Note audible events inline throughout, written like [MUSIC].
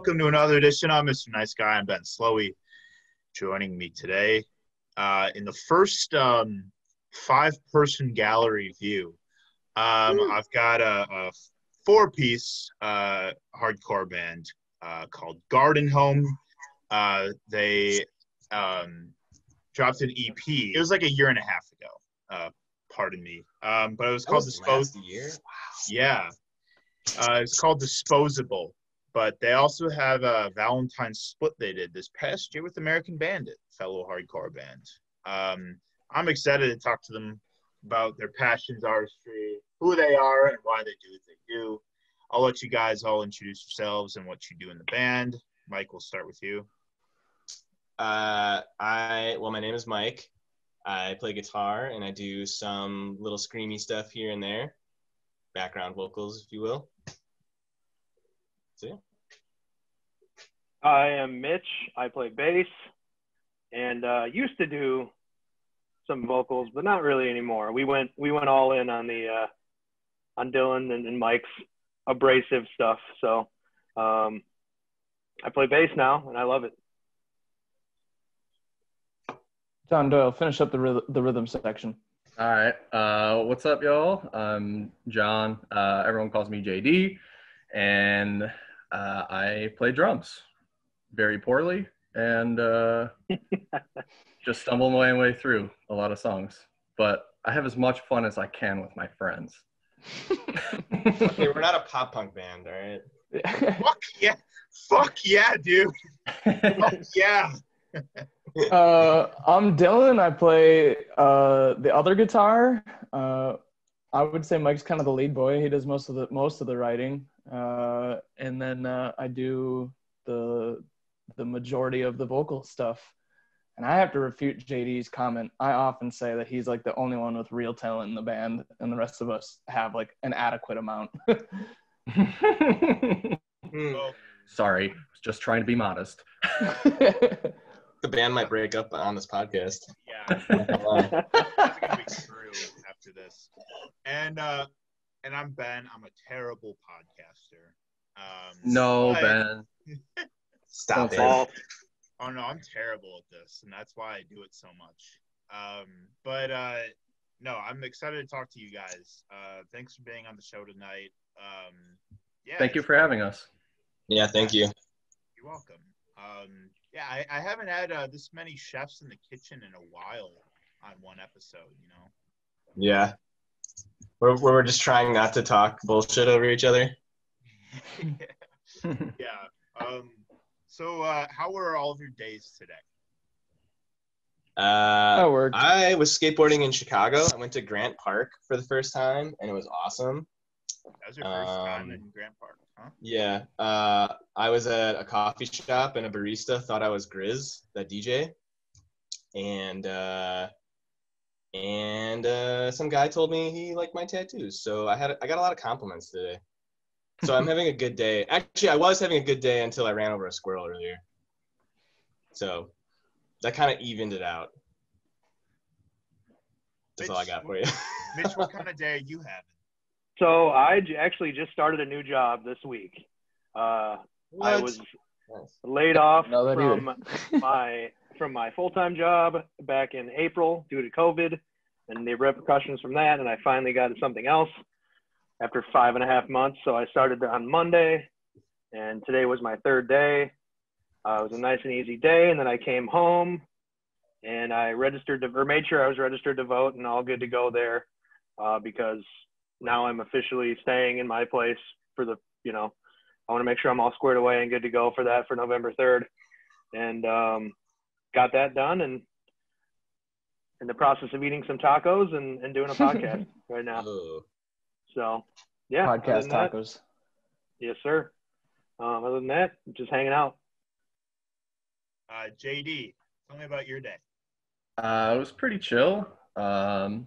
welcome to another edition I'm Mr. Nice Guy. I'm Ben Slowey. Joining me today uh, in the first um, five-person gallery view, um, I've got a, a four-piece uh, hardcore band uh, called Garden Home. Uh, they um, dropped an EP. It was like a year and a half ago. Uh, pardon me, um, but it was That called was Dispose. last year. Yeah. Uh, it's called Disposable, but they also have a Valentine split they did this past year with American Bandit, fellow hardcore band. Um, I'm excited to talk to them about their passions, artistry, who they are, and why they do what they do. I'll let you guys all introduce yourselves and what you do in the band. Mike, we'll start with you. Uh, I well, my name is Mike. I play guitar and I do some little screamy stuff here and there, background vocals, if you will. So yeah. I am Mitch. I play bass and uh, used to do some vocals, but not really anymore. We went we went all in on the uh, on Dylan and, and Mike's abrasive stuff. So um, I play bass now, and I love it. John Doyle, finish up the rhythm, the rhythm section. All right. Uh, what's up, y'all? I'm John. Uh, everyone calls me JD, and uh, I play drums very poorly and uh, [LAUGHS] just stumble my way through a lot of songs. But I have as much fun as I can with my friends. [LAUGHS] Okay, we're not a pop punk band, all right? Fuck yeah. Fuck yeah, dude. Fuck [LAUGHS] yeah. uh, I'm Dylan. I play uh, the other guitar. Uh, I would say Mike's kind of the lead boy. He does most of the most of the writing, uh, and then uh, I do the the majority of the vocal stuff. And I have to refute JD's comment. I often say that he's like the only one with real talent in the band, and the rest of us have like an adequate amount. [LAUGHS] Hmm. Oh, Sorry, just trying to be modest. [LAUGHS] The band might break up on this podcast. yeah. Uh, It's gonna be true after this. And uh and I'm Ben. I'm a terrible podcaster. Um No, but- Ben. [LAUGHS] Stop it. All Oh no, I'm terrible at this, and that's why I do it so much. Um, but uh no, I'm excited to talk to you guys. Uh thanks for being on the show tonight. Um yeah, Thank you for having us. Yeah, thank you. You're welcome. Um, yeah, I, I haven't had uh, this many chefs in the kitchen in a while on one episode. You know. Yeah. We're, we're just trying not to talk bullshit over each other. [LAUGHS] yeah. Um, so, uh, how were all of your days today? Uh, that worked. I was skateboarding in Chicago. I went to Grant Park for the first time, and it was awesome. That was your first time Um, in Grant Park, huh? Yeah, uh, I was at a coffee shop, and a barista thought I was GRiZ, that DJ, and uh, and uh, some guy told me he liked my tattoos. So I had I got a lot of compliments today. So I'm [LAUGHS] having a good day. Actually, I was having a good day until I ran over a squirrel earlier. So that kind of evened it out. That's all I got for you. [LAUGHS] Mitch, what kind of day are you having? so I actually just started a new job this week. Uh, I was laid off from [LAUGHS] my from my full time job back in April due to COVID and the repercussions from that. And I finally got something else after five and a half months. So I started on Monday, and today was my third day. Uh, it was a nice and easy day. And then I came home and I registered to, or made sure I was registered to vote and all good to go there uh, because now I'm officially staying in my place for the, you know, I want to make sure I'm all squared away and good to go for that for November 3rd. And um, got that done and in the process of eating some tacos and, and doing a [LAUGHS] podcast right now. So, yeah. Podcast than that- tacos. yes, sir. Um, other than that, just hanging out. Uh, JD, tell me about your day. Uh, it was pretty chill. Um,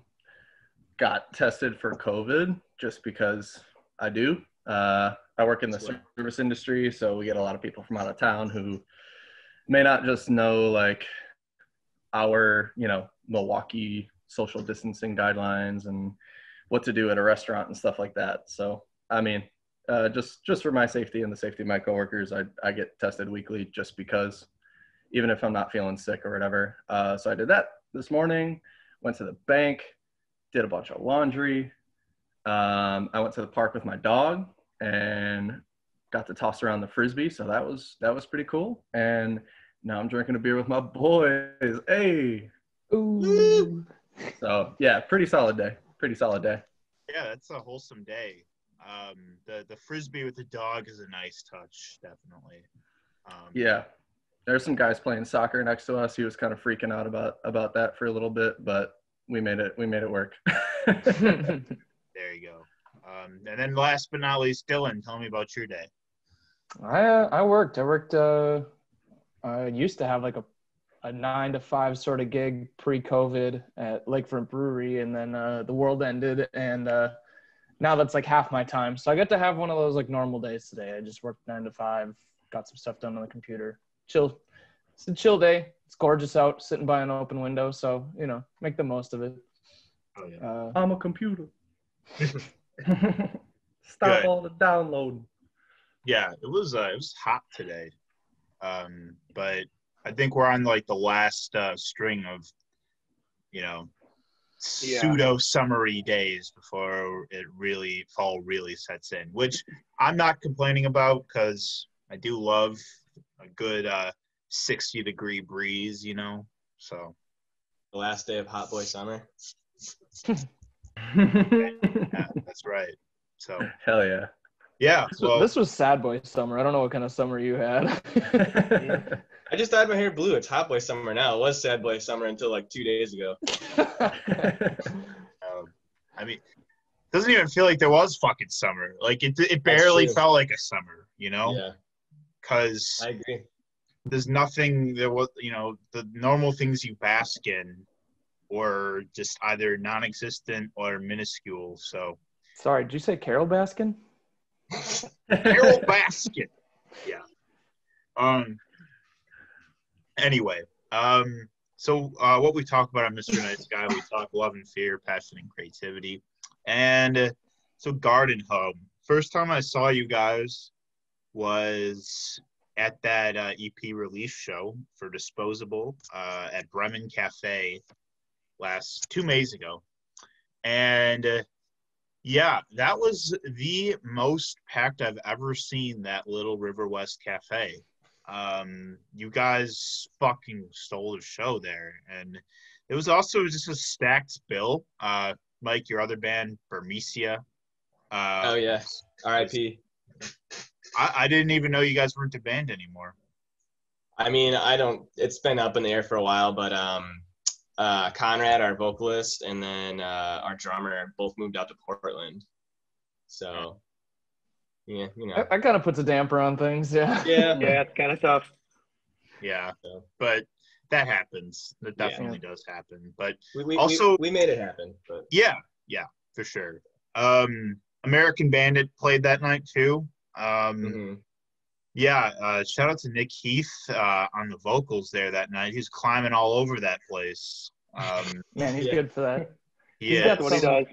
got tested for COVID just because I do. Uh, I work in the service industry, so we get a lot of people from out of town who may not just know like our, you know, Milwaukee social distancing guidelines and what to do at a restaurant and stuff like that. So, I mean, uh, just just for my safety and the safety of my coworkers. I I get tested weekly just because, even if I'm not feeling sick or whatever. Uh, so I did that this morning. Went to the bank, did a bunch of laundry. Um, I went to the park with my dog and got to toss around the frisbee. So that was that was pretty cool. And now I'm drinking a beer with my boys. Hey. Ooh. So yeah, pretty solid day. Pretty solid day. Yeah, that's a wholesome day. Um, the the frisbee with the dog is a nice touch, definitely. Um, Yeah. There's some guys playing soccer next to us. He was kind of freaking out about about that for a little bit, but we made it we made it work. [LAUGHS] [LAUGHS] There you go. Um, and then last but not least, Dylan, tell me about your day. I uh, I worked. I worked. Uh, I used to have like a a nine to five sort of gig pre-COVID at Lakefront Brewery, and then uh, the world ended, and uh, now that's like half my time. So I get to have one of those like normal days today. I just worked nine to five, got some stuff done on the computer. Chill. It's a chill day. It's gorgeous out, sitting by an open window. So you know, make the most of it. Oh yeah. Uh, I'm a computer. [LAUGHS] [LAUGHS] Stop Good. all the downloading. Yeah, it was uh, it was hot today, um, but I think we're on like the last uh, string of, you know, Yeah. pseudo summery days before it really fall really sets in. Which I'm not complaining about because I do love a good uh, 60 degree breeze, you know. So The last day of Hot Boy Summer. [LAUGHS] yeah, that's right. So [LAUGHS] Hell yeah. Yeah, this, was, this was sad boy summer. I don't know what kind of summer you had. [LAUGHS] I just dyed my hair blue. It's Hot Boy Summer now. It was Sad Boy Summer until like two days ago. [LAUGHS] Um, I mean, doesn't even feel like there was fucking summer. Like it, it barely felt like a summer, you know, Yeah, because I agree. there's nothing that was, you know, the normal things you bask in were just either non-existent or minuscule. So Sorry, did you say Carole Baskin? Carole Baskin, yeah. Um. Anyway, um. So uh, what we talk about on Mr. Nice Guy, we talk love and fear, passion and creativity, and uh, so Garden Home. First time I saw you guys was at that uh, EP release show for Disposable uh, at Bremen Cafe last two Mays ago, and uh, yeah, that was the most packed I've ever seen that Little River West Cafe. Um, you guys fucking stole the show there, and it was also just a stacked bill. Uh, Mike, your other band, Burmecia. Uh, Oh yeah. R.I.P. I, I didn't even know you guys weren't a band anymore. I mean, I don't. It's been up in the air for a while, but um, uh, Conrad, our vocalist, and then uh, our drummer both moved out to Portland. So, yeah, you know, That, that kind of puts a damper on things. Yeah. yeah, [LAUGHS] Yeah, it's kind of tough. Yeah, So- but that happens. That Yeah. definitely does happen. But we, we, Also- we, we made it happen. But Yeah, yeah, for sure. Um, American Bandit played that night too. Um, mhm. Yeah, uh, shout out to Nick Heath uh, on the vocals there that night. He's climbing all over that place. Um, [LAUGHS] Man, he's Yeah. good for that. [LAUGHS] he got is. That's what he does.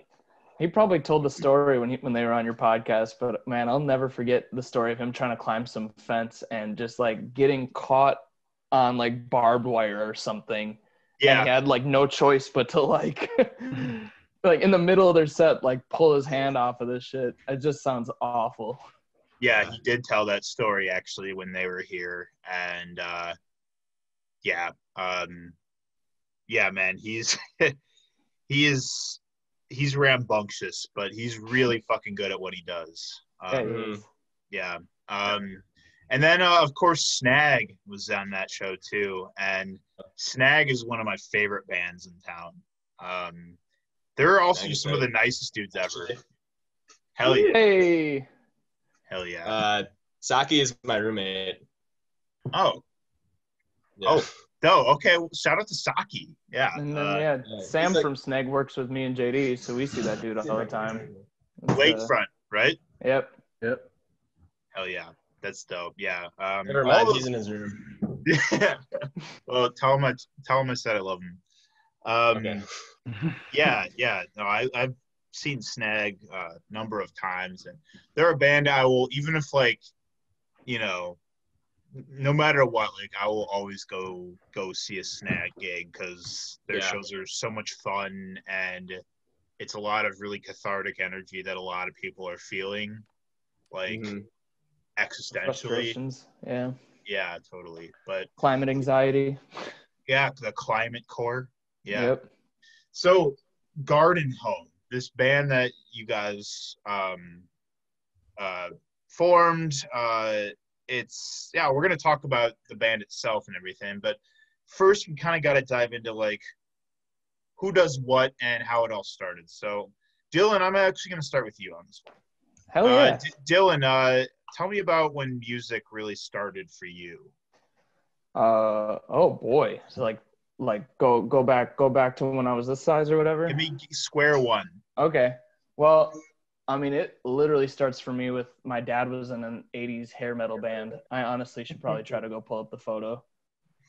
He probably told the story when he, when they were on your podcast, but man, I'll never forget the story of him trying to climb some fence and just like getting caught on like barbed wire or something. Yeah, And he had like no choice but to like [LAUGHS] like in the middle of their set, like pull his hand off of this shit. It just sounds awful. Yeah, he did tell that story actually when they were here, and uh, yeah, um, yeah, man, he's [LAUGHS] he is he's rambunctious, but he's really fucking good at what he does. Yeah, Um, he. Yeah. Um, and then, uh, of course, Snag was on that show too. And Snag is one of my favorite bands in town. Um, they're also just some of the nicest dudes ever. Hell yeah. Hey, Hell yeah. uh, Saki is my roommate. oh, Yeah. Oh. no. Okay. well, Shout out to Saki. Yeah. and then uh, yeah, yeah, Sam like- from Snag works with me and JD, so we see that dude all the time. It's, uh, Lakefront, right? Yep. Yep. Hell yeah. That's dope. Yeah. Um, Never mind, those- he's in his room. yeah. [LAUGHS] Well, tell him I tell him I said I love him. Um, Okay. [LAUGHS] yeah, yeah. No, I, I've seen Snag a number of times, and they're a band I will even if like, you know, no matter what, like I will always go go see a Snag gig because their Yeah. shows are so much fun and it's a lot of really cathartic energy that a lot of people are feeling, like Mhm. existentially. Frustrations. Yeah. Yeah, totally. But Climate anxiety. yeah, the climate core. Yeah. Yep. So, Garden Home, this band that you guys um, uh, formed, uh, it's yeah, we're gonna talk about the band itself and everything, but first we kind of got to dive into like who does what and how it all started. So, Dylan, I'm actually gonna start with you on this one. Hell Uh, yeah. D- Dylan, uh, tell me about when music really started for you. Uh oh boy. So like like go go back go back to when I was this size or whatever. Give me square one. Okay. Well, I mean, it literally starts for me with my dad was in an 80s hair metal band. I honestly should probably try to go pull up the photo. [LAUGHS]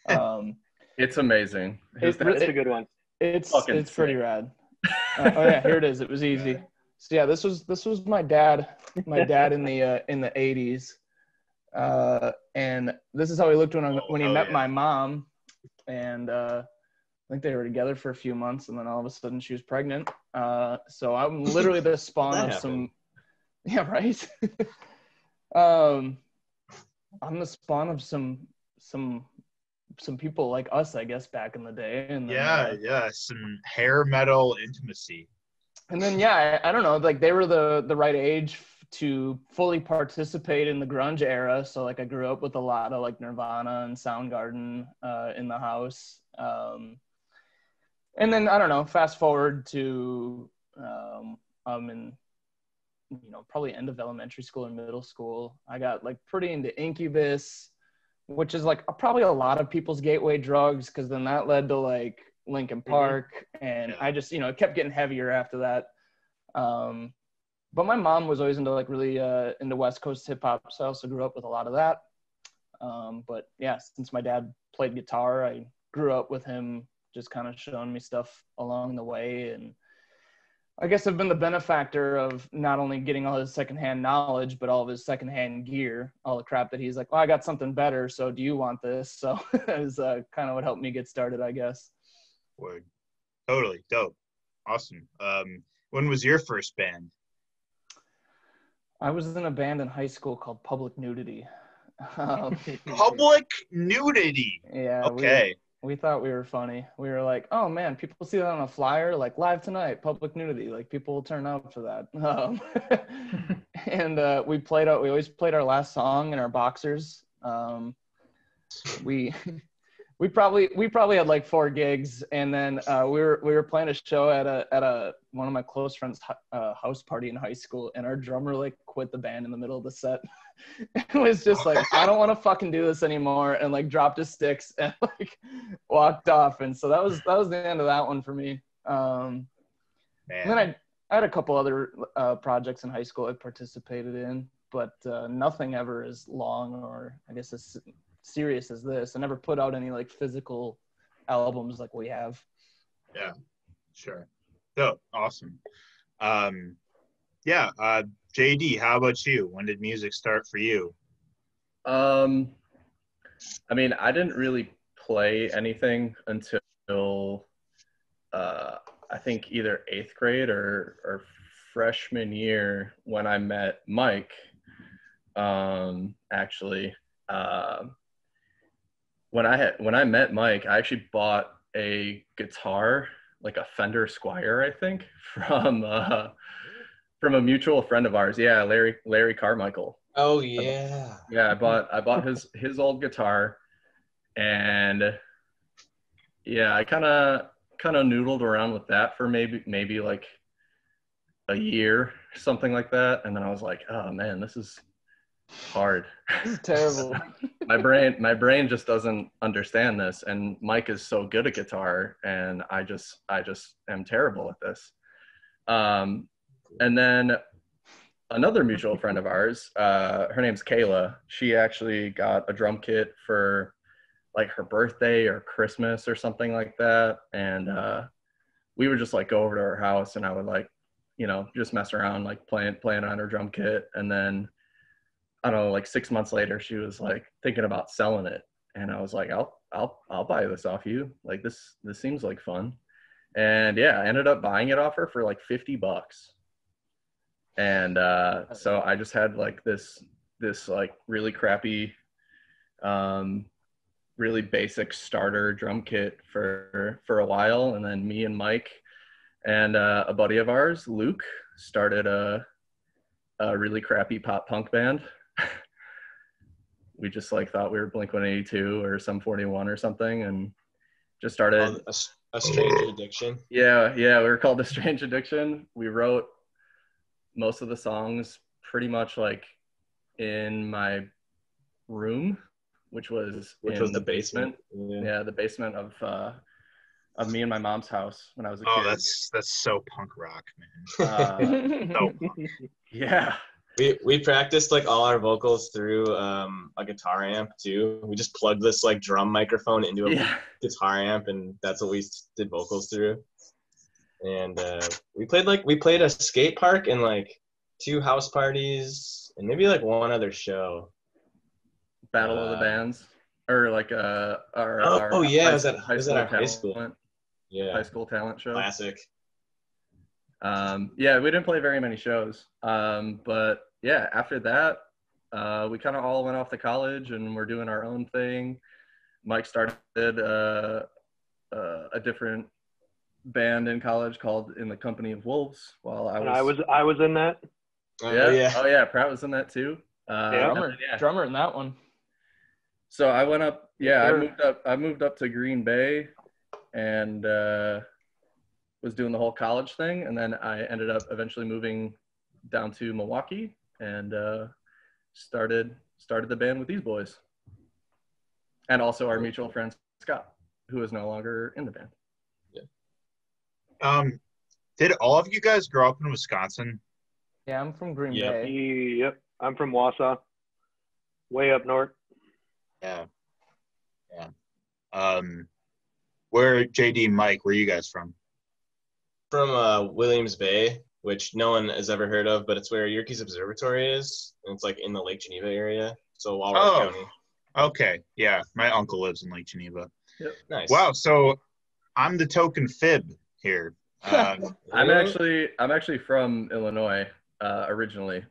Um, It's amazing. His It dad- really- That's a good one. it's Fucking it's pretty rad. [LAUGHS] Uh, oh yeah, here it is. It was easy. So yeah, this was this was my dad, my dad in the uh, in the 80s, uh, and this is how he looked when I, when he Oh, met yeah. my mom, and uh, I think they were together for a few months, and then all of a sudden she was pregnant. Uh, so I'm [LAUGHS] literally the spawn of some, [LAUGHS] yeah, right. [LAUGHS] um, I'm the spawn of some some some people like us, I guess, back in the day. And then, Yeah, uh, yeah, some hair metal intimacy. and then yeah, I, I don't know, like they were the the right age to fully participate in the grunge era. So like I grew up with a lot of like Nirvana and Soundgarden uh, in the house. Um, and then I don't know, fast forward to um, I'm in you know probably end of elementary school and middle school. I got like pretty into Incubus, which is like probably a lot of people's gateway drugs because then that led to like Linkin Park, and I just you know it kept getting heavier after that. Um, but my mom was always into like really uh, into West Coast hip hop, so I also grew up with a lot of that. Um, but yeah, since my dad played guitar, I grew up with him just kind of showing me stuff along the way and I guess I've been the benefactor of not only getting all his secondhand knowledge, but all of his secondhand gear, all the crap that he's like, well, I got something better, so do you want this? [LAUGHS] So is uh, kind of what helped me get started, I guess. Word. Totally dope. Awesome. Um, when was your first band? I was in a band in high school called Public Nudity. [LAUGHS] Um, [LAUGHS] Public nudity. yeah. we- Okay. we thought we were funny. We were like, oh man, people see that on a flyer, like live tonight, public nudity. Like people will turn out for that. [LAUGHS] Um, and uh, we played out. We always played our last song in our boxers. Um, we we probably we probably had like four gigs, and then uh, we were we were playing a show at a at a one of my close friends' uh, house party in high school, and our drummer like quit the band in the middle of the set. [LAUGHS] it was just like I don't want to fucking do this anymore, and like dropped his sticks [LAUGHS] and like walked off, and so that was that was the end of that one for me. Um, and then I, I had a couple other uh, projects in high school I participated in, but uh, nothing ever as long or I guess as serious as this. I never put out any like physical albums like we have. Yeah, sure. Dope. Awesome. Um, yeah. Uh, JD, how about you? When did music start for you? Um, I mean, I didn't really play anything until uh, I think either eighth grade or, or freshman year when I met Mike. Um, actually, um when I had when I met Mike, I actually bought a guitar, like a Fender Squier, I think, [LAUGHS] from uh, from a mutual friend of ours. Yeah, Larry Larry Carmichael. Oh yeah. Yeah, I bought I bought his his old guitar, and yeah, I kind of kind of noodled around with that for maybe maybe like a year, something like that, and then I was like, oh man, this is hard. This is terrible. [LAUGHS] my brain my brain just doesn't understand this, and Mike is so good at guitar, and I just I just am terrible at this. Um, and then another mutual friend of ours, uh, her name's Kayla. She actually got a drum kit for like her birthday or Christmas or something like that. And uh, we would just like go over to her house and I would like, you know, just mess around, like playing playing on her drum kit, and then I don't know, like six months later, she was like thinking about selling it, and I was like, I'll I'll I'll buy this off you. Like this this seems like fun, and yeah, I ended up buying it off her for like fifty bucks, and uh, so I just had like this this like really crappy, um, really basic starter drum kit for for a while, and then me and Mike and uh, a buddy of ours, Luke, started a a really crappy pop punk band we just like thought we were Blink 182 or Sum 41 or something, and just started. a, a strange addiction. Yeah, yeah, we were called a strange addiction. We wrote most of the songs pretty much like in my room, which was Which in was the, the basement. basement. Yeah. the basement of uh, of me and my mom's house when I was a Oh, kid. Oh, that's that's so punk rock, man. uh, [LAUGHS] So punk. [LAUGHS] yeah. We we practiced like all our vocals through um, a guitar amp too. We just plugged this like drum microphone into a Yeah. guitar amp, and that's what we did vocals through. And uh, we played like we played a skate park and like two house parties and maybe like one other show. Battle of the Uh, Bands, or like uh, our, Oh, our oh, yeah, high, was at- high was at school our high school. talent, Yeah, high school talent show. classic. Um, yeah, we didn't play very many shows, um, but yeah, after that, uh, we kind of all went off to college and we're doing our own thing. Mike started uh, uh, a different band in college called In the Company of Wolves, while I was. I was I was in that. Oh, yeah, yeah. Oh yeah, Pratt was in that too. Uh, Yeah. drummer, yeah. drummer in that one. So I went up. Yeah, I moved up. I moved up to Green Bay, and uh, was doing the whole college thing, and then I ended up eventually moving down to Milwaukee and uh, started started the band with these boys, and also our mutual friend Scott, who is no longer in the band. Yeah. Um, did all of you guys grow up in Wisconsin? Yeah, I'm from Green Yep. Bay. Yep, I'm from Wausau, way up north. Yeah. Yeah. Um, where JD, Mike, where are you guys from? From uh, Williams Bay, which no one has ever heard of, but it's where Yerkes Observatory is, and it's like in the Lake Geneva area. So Walworth Oh. County. Okay. Yeah. My uncle lives in Lake Geneva. Yep. Nice. Wow. So I'm the token fib here. Um, [LAUGHS] I'm actually I'm actually from Illinois uh, originally,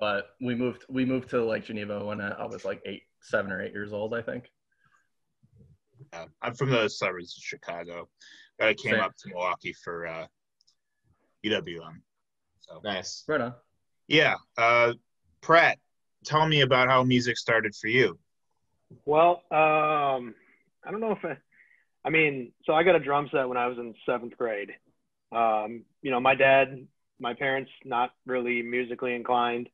but we moved we moved to Lake Geneva when I was like eight, seven or eight years old, I think. uh, I'm from the suburbs of Chicago, but I came Same. up to Milwaukee for uh, UWM. So Nice. Right on. yeah. Uh, Pratt, tell me about how music started for you. Well, um, I don't know if I, I mean, so I got a drum set when I was in seventh grade. Um, you know, my dad, my parents, not really musically inclined,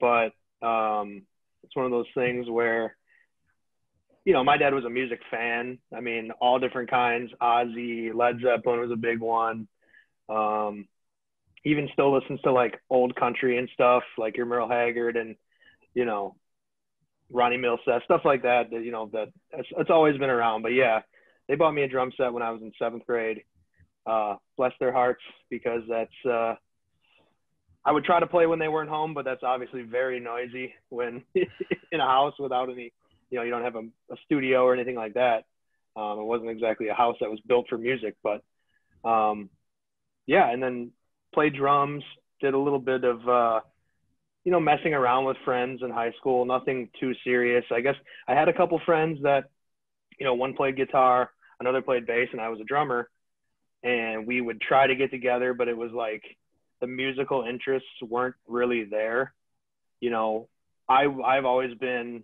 but um, it's one of those things where, you know, my dad was a music fan. I mean, all different kinds. Ozzy, Led Zeppelin was a big one. Um, even still listens to like old country and stuff, like your Merle Haggard and, you know, Ronnie Milsap, stuff like that. That you know that it's, it's always been around. But yeah, they bought me a drum set when I was in seventh grade. Uh, bless their hearts, because that's uh, I would try to play when they weren't home, but that's obviously very noisy when [LAUGHS] in a house without any, you know, you don't have a, a studio or anything like that. Um, it wasn't exactly a house that was built for music, but um, yeah, and then played drums, did a little bit of uh, you know, messing around with friends in high school, nothing too serious. I guess I had a couple friends that, you know, one played guitar, another played bass, and I was a drummer. And we would try to get together, but it was like the musical interests weren't really there. You know, I I've always been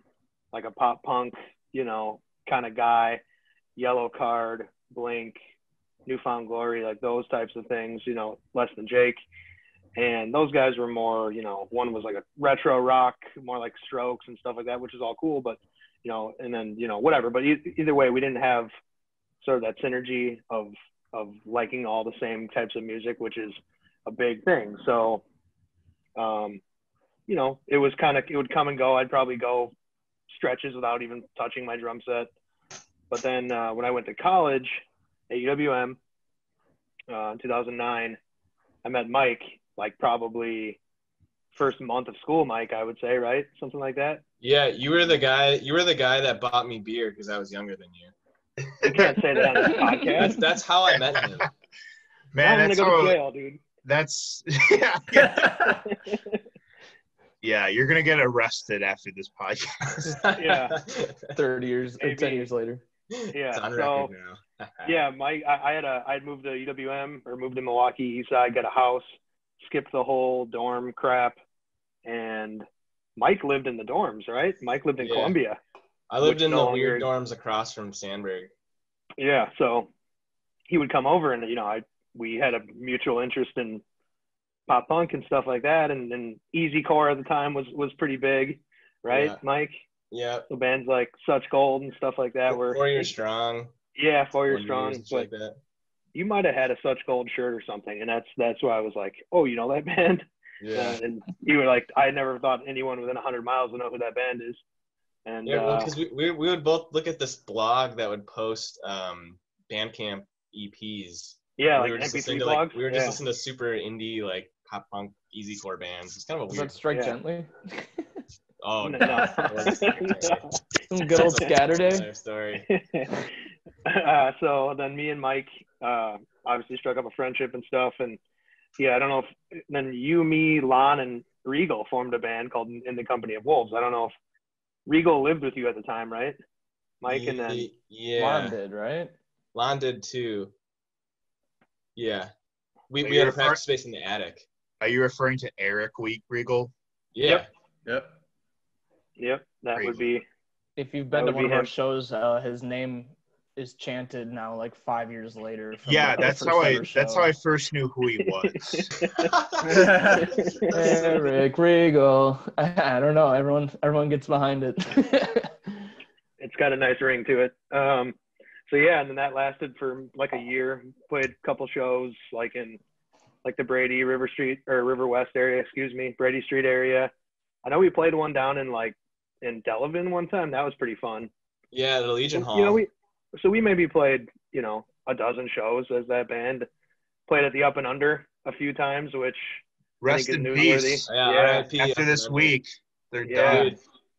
like a pop punk, you know, kind of guy, Yellowcard, blink, New Found Glory, like those types of things, you know, less than Jake. And those guys were more you know one was like a retro rock more like strokes and stuff like that which is all cool but you know and then you know whatever. But e- either way we didn't have sort of that synergy of of liking all the same types of music which is a big thing. So um you know it was kind of it would come and go. I'd probably go stretches without even touching my drum set. But then uh, when i went to college at uwm uh, in 2009 i met mike like probably first month of school, Mike. I would say, right? Something like that. Yeah, you were the guy. You were the guy that bought me beer because I was younger than you. You can't say that on this [LAUGHS] That's podcast. that's how I met him. Man, I'm that's gonna go to jail, dude. that's yeah, [LAUGHS] yeah. [LAUGHS] Yeah, you're gonna get arrested after this podcast. Yeah. 30 years or 10 years later. Yeah, it's on so- record now. Yeah, Mike. I, I had a. I'd moved to UWM or moved to Milwaukee East Side, got a house, skipped the whole dorm crap, and Mike lived in the dorms, right? Mike lived in Yeah. Columbia. I lived in no the weird dorms across from Sandburg. Yeah, so he would come over, and you know, I we had a mutual interest in pop punk and stuff like that, and, and Easy Core at the time was was pretty big, right, Yeah. Mike? Yeah. So bands like Such Gold and stuff like that were Four years strong. Yeah, four years strong. and But like that. you might have had a Such Gold shirt or something, and that's that's why I was like, oh, you know that [LAUGHS] band? Yeah. Uh, and you were like, I never thought anyone within hundred miles would know who that band is. And Yeah, well, uh, because we, we, we would both look at this blog that would post um, Bandcamp EPs. yeah, we like were just MP3 listening to blogs. like we were just yeah. listening to super indie like pop punk easy core bands. It's kind of a Does weird. that strike Yeah. gently? Oh No, no, no. That wasn't scary. Some good old Scatterday. Another story. [LAUGHS] uh, so then me and Mike uh, obviously struck up a friendship and stuff, and yeah, I don't know if then you, me, Lon, and Regal formed a band called In the Company of Wolves. I don't know if Regal lived with you at the time, right, Mike? And then yeah, Lon did, right? Lon did too. Yeah, we we you had a refer- practice space in the attic. Are you referring to Eric Week Regal? Yeah. Yep. Yep. yep, that would be If you've been to one be of our shows, uh, his name is chanted now like five years later. from Yeah, the that's how I ever that's how I first knew who he was. [LAUGHS] Eric Regal. [LAUGHS] I, don't know. Everyone, everyone gets behind it. [LAUGHS] it's got a nice ring to it. Um, so yeah, and then that lasted for like a year. Played a couple shows like in like the Brady River Street or River West area, excuse me, Brady Street area. I know we played one down in like in Delavan one time. That was pretty fun. Yeah, the Legion Hall. You know, we so we maybe played you know a dozen shows as that band. Played at the Up and Under a few times, which Rest in peace. yeah, yeah, RIP After this and week, they're Yeah. done. Dude,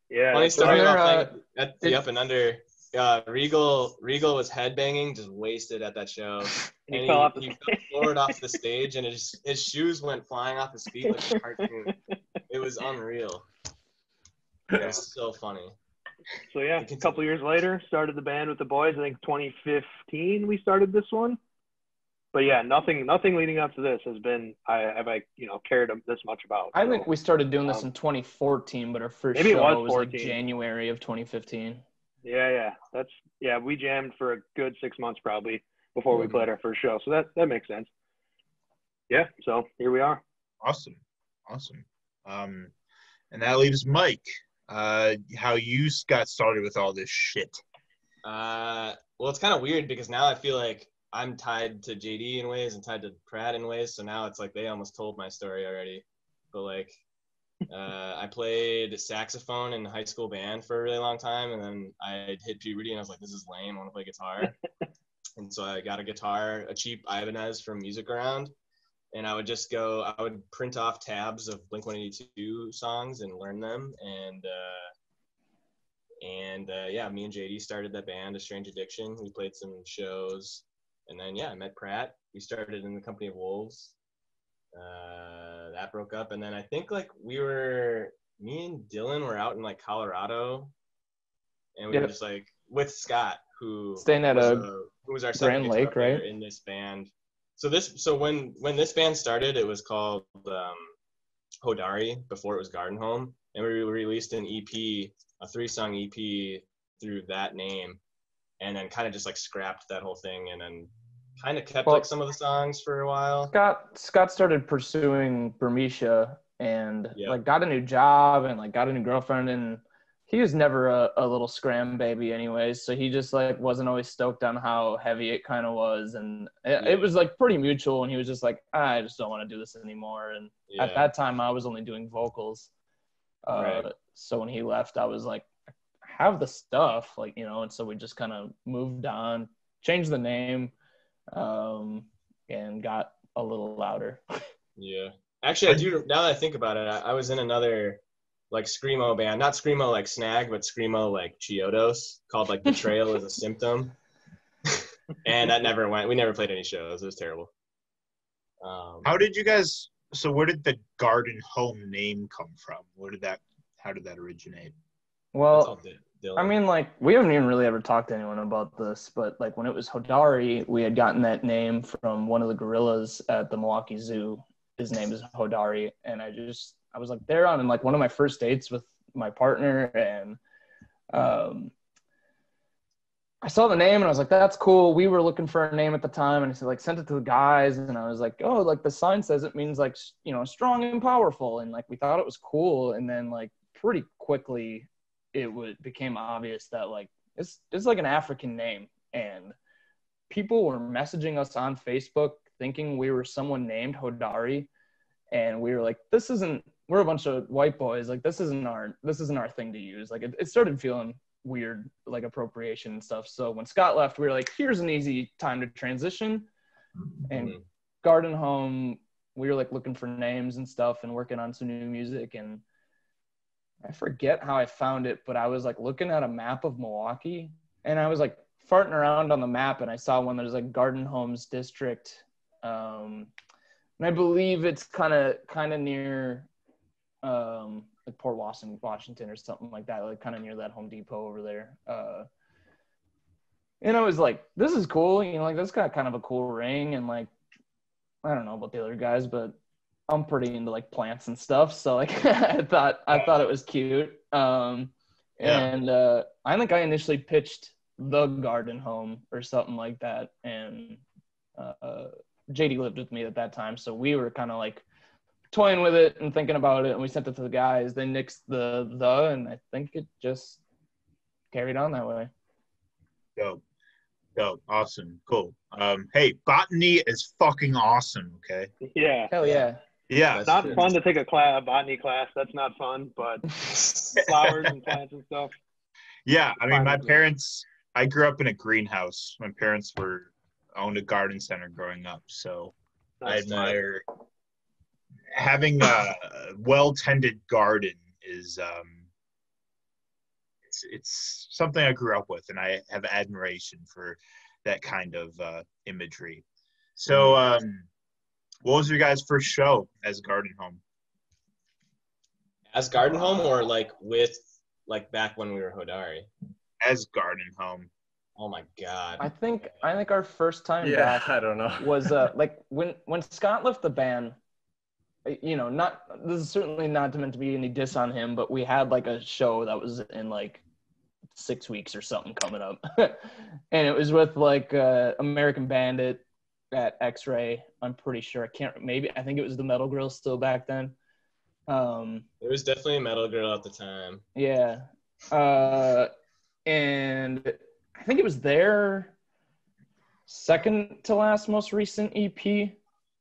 yeah, Funny story Wasn't about there, playing at the did- Up and Under. Uh, Regal Regal was headbanging, just wasted at that show. [LAUGHS] he and fell off the he fell forward off the [LAUGHS] stage, and his his shoes went flying off his feet like a cartoon. [LAUGHS] It was unreal. It was so funny. So yeah, a couple years later, started the band with the boys. I think 2015 we started this one. But yeah, nothing nothing leading up to this has been I have I you know cared this much about. I So, think we started doing this Um, in 2014, but our first maybe it show was was, like January of 2015. yeah yeah that's yeah we jammed for a good six months probably before we Mhm. played our first show. So that that makes sense. Yeah, so here we are. Awesome, awesome. Um, and that leaves Mike. Uh, how you got started with all this shit? Uh, well, it's kind of weird because now I feel like I'm tied to JD in ways and tied to Pratt in ways. So now it's like they almost told my story already. But like, [LAUGHS] uh, I played saxophone in high school band for a really long time, and then I hit puberty and I was like, this is lame. I want to play guitar. [LAUGHS] and so I got a guitar, a cheap Ibanez from Music Around. And I would just go, I would print off tabs of Blink 182 songs and learn them. And, uh, and uh, yeah, me and JD started that band, A Strange Addiction. We played some shows, and then yeah, I met Pratt. We started in the Company of Wolves. Uh, that broke up, and then I think like we were, me and Dylan were out in like Colorado, and we were just like with Scott, who Staying at was, a uh, who was our second Grand Lake, right? in this band. So this, so when when this band started, it was called um, Hodari before it was Garden Home, and we released an EP, a three song EP through that name, and then kind of just like scrapped that whole thing, and then kind of kept Well- like some of the songs for a while. Scott Scott started pursuing Burmecia and Yeah. like got a new job and like got a new girlfriend and he was never a, a little scram baby anyways so he just like wasn't always stoked on how heavy it kind of was and it, Yeah. it was like pretty mutual and he was just like "Ah, I just don't want to do this anymore and Yeah. at that time I was only doing vocals uh, Right. so when he left I was like I have the stuff like you know and so we just kind of moved on changed the name um, and got a little louder. [LAUGHS] Yeah. Actually, I do. Now that I think about it, I, I was in another like screamo band, not screamo like Snag, but screamo like Chiodos, called like Betrayal is a [LAUGHS] Symptom, and that never went. We never played any shows. It was terrible. Um, How did you guys? So where did the Garden Home name come from? Where did that? How did that originate? Well, I mean, like, we haven't even really ever talked to anyone about this, but like when it was Hodari, we had gotten that name from one of the gorillas at the Milwaukee Zoo. His name is Hodari, and I just I was like there on like one of my first dates with my partner, and um, I saw the name and I was like, that's cool. We were looking for a name at the time, and I said like sent it to the guys, and I was like, oh, like the sign says it means like you know strong and powerful, and like we thought it was cool, and then like pretty quickly it would became obvious that like it's it's like an African name, and people were messaging us on Facebook thinking we were someone named Hodari, and we were like, this isn't. We're a bunch of white boys. Like this isn't our this isn't our thing to use. Like it, it started feeling weird, like appropriation and stuff. So when Scott left, we were like, here's an easy time to transition. And Mhm. Garden Home, we were like looking for names and stuff and working on some new music and I forget how I found it, but I was like looking at a map of Milwaukee and I was like farting around on the map and I saw one that was like Garden Homes District. Um, and I believe it's kind of kind of near um, like Port Washington, Washington or something like that, like kind of near that Home Depot over there. Uh, and I was like, this is cool, you know, like that's got kind of a cool ring and like I don't know about the other guys, but I'm pretty into like plants and stuff. So like [LAUGHS] I thought I thought it was cute. Um Yeah. and uh I think I initially pitched the garden home or something like that. And uh JD lived with me at that time. So we were kind of like toying with it and thinking about it and we sent it to the guys. They nixed the the and I think it just carried on that way. Dope. Dope. Awesome. Cool. Um, hey, botany is fucking awesome. Okay. Yeah. Hell yeah. Yeah. That's Not good. fun to take a class, a botany class. That's not fun, but [LAUGHS] flowers and plants and stuff. Yeah. I mean, my parents. I grew up in a greenhouse. My parents were owned a garden center growing up, so I Nice. admire having a well tended garden is um it's it's something I grew up with and I have admiration for that kind of uh imagery. So um what was your guys' first show as Garden Home? As Garden Home or like with like back when we were Hodari? As Garden Home. Oh my god. I think I think our first time Yeah, back [LAUGHS] I don't know. was uh [LAUGHS] like when when Scott left the band you know not this is certainly not meant to be any diss on him but we had like a show that was in like six weeks or something coming up [LAUGHS] and it was with like uh American Bandit at X-Ray I'm pretty sure I can't maybe I think it was the Metal Grill still back then um It was definitely a Metal Grill at the time. yeah. Uh, and I think it was their second to last most recent EP.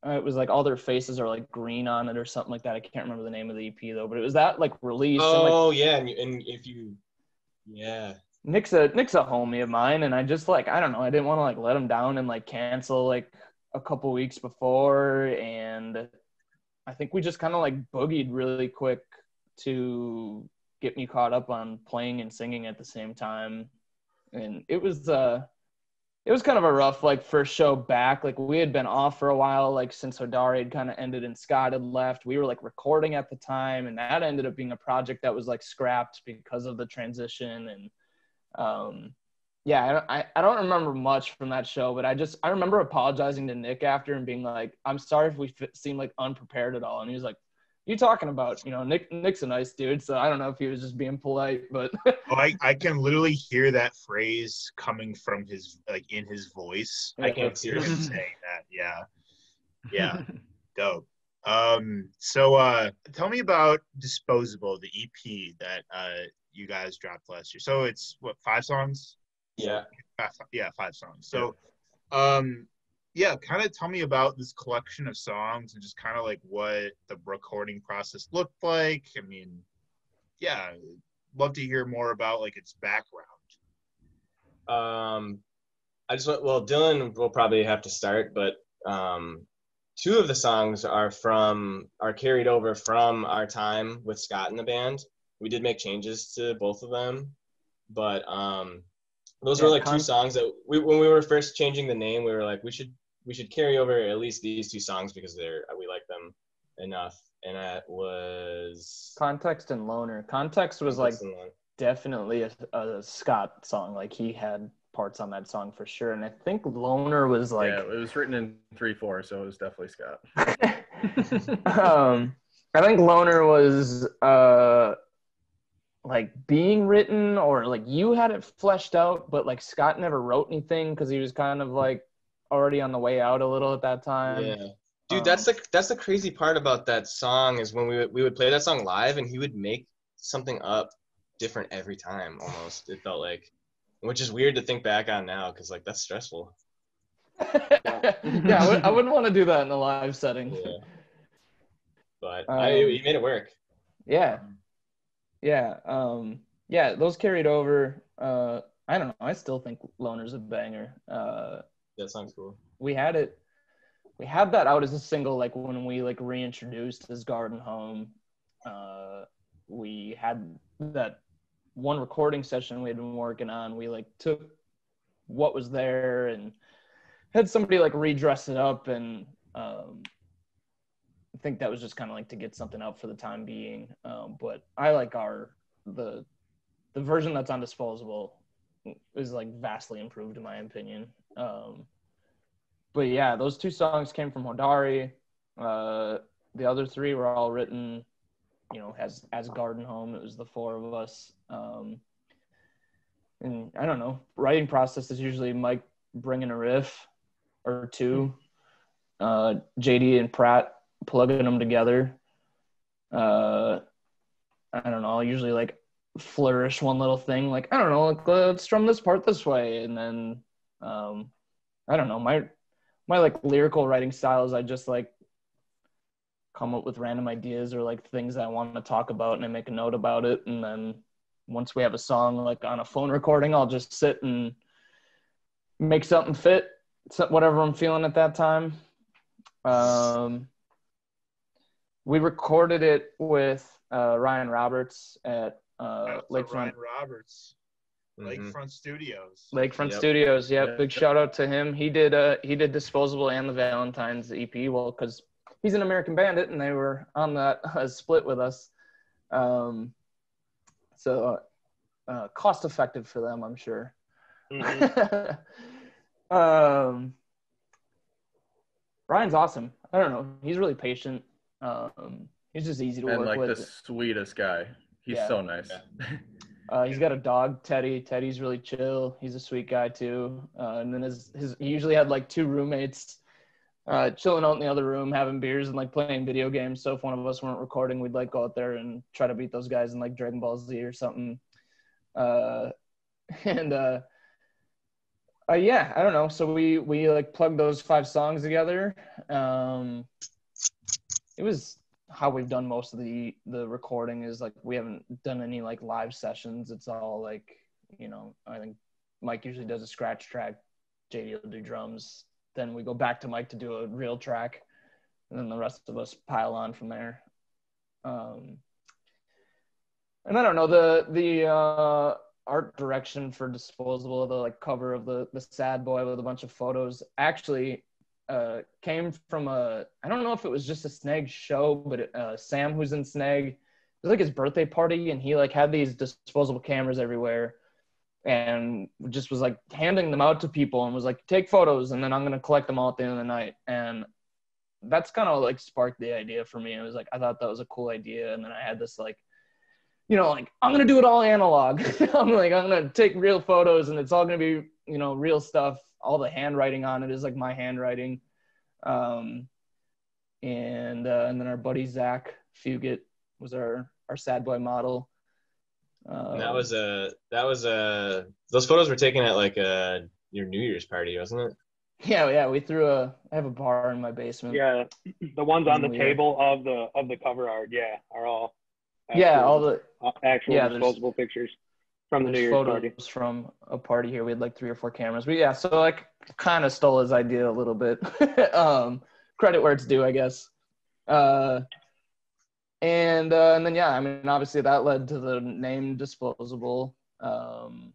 Uh, it was like all their faces are like green on it or something like that. I can't remember the name of the EP though, but it was that like release. and, like, Oh yeah, and, and if you, yeah, Nick's a Nick's a homie of mine, and I just like I don't know, I didn't want to like let him down and like cancel like a couple weeks before, and I think we just kind of like boogied really quick to get me caught up on playing and singing at the same time, and it was uh it was kind of a rough like first show back. Like we had been off for a while, like since Hodari had kind of ended and Scott had left. We were like recording at the time, and that ended up being a project that was like scrapped because of the transition. And um, yeah, I, don't- I I don't remember much from that show, but I just I remember apologizing to Nick after and being like, I'm sorry if we f- seemed like unprepared at all. And he was like, "You talking about? You know, Nick Nick's a nice dude, so I don't know if he was just being polite, but [LAUGHS] Oh, I, I can literally hear that phrase coming from his like in his voice. I Yeah. can hear him saying that. Yeah. [LAUGHS] Yeah. Dope. Um, so uh tell me about Disposable, the EP that uh you guys dropped last year. So it's what five songs? yeah. Yeah, five songs. So um yeah, kind of tell me about this collection of songs and just kind of like what the recording process looked like. I mean, yeah, love to hear more about like its background. Um, I just want, well, Dylan will probably have to start, but um, two of the songs are from are carried over from our time with Scott in the band. We did make changes to both of them, but um, those were Yeah, like two songs that we when we were first changing the name, we were like we should we should carry over at least these two songs because they're we like them enough. And that was Context and Loner. Context was like definitely a, a Scott song. Like he had parts on that song for sure. And I think Loner was like yeah, it was written in three four, so it was definitely Scott. [LAUGHS] [LAUGHS] um I think Loner was uh like being written or like you had it fleshed out, but like Scott never wrote anything because he was kind of like already on the way out a little at that time. Yeah. Dude, that's the that's the crazy part about that song is when we would, we would play that song live and he would make something up different every time almost. It felt like which is weird to think back on now cuz like that's stressful. [LAUGHS] yeah, I, would, I wouldn't want to do that in a live setting. Yeah. But Um, I he made it work. Yeah. Yeah. Um, yeah, those carried over. Uh, I don't know. I still think Loner's a banger. Uh, That sounds cool. we had it we had that out as a single like when we like reintroduced his garden home. Uh we had that one recording session we had been working on. We like took what was there and had somebody like redress it up and um i think that was just kind of like to get something out for the time being. Um but i like our the the version that's on disposable is like vastly improved in my opinion um but yeah, those two songs came from Hodari. Uh, the other three were all written, you know, as as Garden Home. It was the four of us. Um, and I don't know, writing process is usually Mike bringing a riff or two, uh, JD and Pratt plugging them together. Uh, I don't know. I'll usually like flourish one little thing, like I don't know, like, let's strum this part this way, and then um, I don't know. My my like lyrical writing style is I just like come up with random ideas or like things I want to talk about and I make a note about it and then once we have a song like on a phone recording I'll just sit and make something fit whatever I'm feeling at that time. Um, we recorded it with uh, Ryan Roberts at uh, Lakefront Roberts, Lakefront Studios. Lakefront Yep. Studios. Yeah, Yeah. big shout out to him. He did uh he did Disposable and the Valentine's EP. Well, because he's an American Bandit and they were on that [LAUGHS] uh, split with us. Um, so uh, cost effective for them, I'm sure. Mhm. [LAUGHS] um, Ryan's awesome. I don't know. He's really patient. Um, he's just easy to and work like with. the sweetest guy. He's Yeah. so nice. [LAUGHS] Uh, he's got a dog, Teddy. Teddy's really chill. He's a sweet guy too. Uh, and then his, his he usually had like two roommates, uh, chilling out in the other room, having beers and like playing video games. So if one of us weren't recording, we'd like go out there and try to beat those guys in like Dragon Ball Z or something. Uh, [LAUGHS] and uh, uh, yeah, I don't know. So we we like plugged those five songs together. Um, it was how we've done most of the the recording is like we haven't done any like live sessions. It's all like you know I think Mike usually does a scratch track, JD will do drums. Then we go back to Mike to do a real track, and then the rest of us pile on from there. Um, and I don't know the the uh, art direction for disposable, the like cover of the the sad boy with a bunch of photos. Actually, uh, came from a I don't know if it was just a Snag show, but uh, Sam who's in Snag, it was like his birthday party, and he like had these disposable cameras everywhere, and just was like handing them out to people and was like, take photos, and then I'm gonna collect them all at the end of the night, and that's kind of like sparked the idea for me. It was like I thought that was a cool idea, and then I had this like. You know, like I'm gonna do it all analog. [LAUGHS] I'm like I'm gonna take real photos, and it's all gonna be you know real stuff all the handwriting on it is like my handwriting um and uh, and then our buddy zach fugit was our our sad boy model um, that was a that was a those photos were taken at like a your New Year's party, wasn't it? yeah yeah we threw a i have a bar in my basement yeah, the ones on the Yeah. table of the of the cover art, yeah, are all yeah all the uh, actual yeah, disposable pictures from the New Year's photos party. from a party here we had like three or four cameras but yeah so like kind of stole his idea a little bit [LAUGHS] um credit where it's due, I guess. Uh, and uh, and then yeah, I mean, obviously that led to the name Disposable. Um,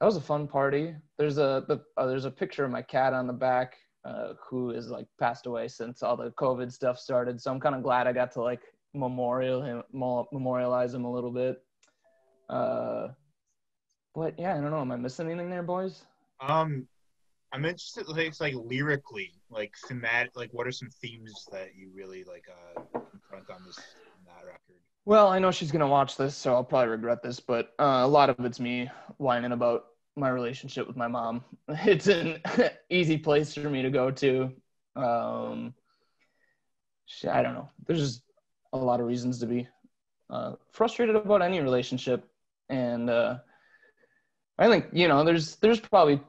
that was a fun party. There's a the, uh, there's a picture of my cat on the back, uh, who is like passed away since all the COVID stuff started. So I'm kind of glad I got to like memorial him, memorialize him a little bit. Uh, but yeah, I don't know. Am I missing anything there, boys? Um, I'm interested, like, it's like lyrically, like thematic, like what are some themes that you really like uh confront on this on that record? Well, I know she's gonna watch this, so I'll probably regret this, but uh, a lot of it's me whining about my relationship with my mom. [LAUGHS] It's an [LAUGHS] easy place for me to go to. Um, I don't know. There's just a lot of reasons to be uh, frustrated about any relationship, and uh, I think you know there's there's probably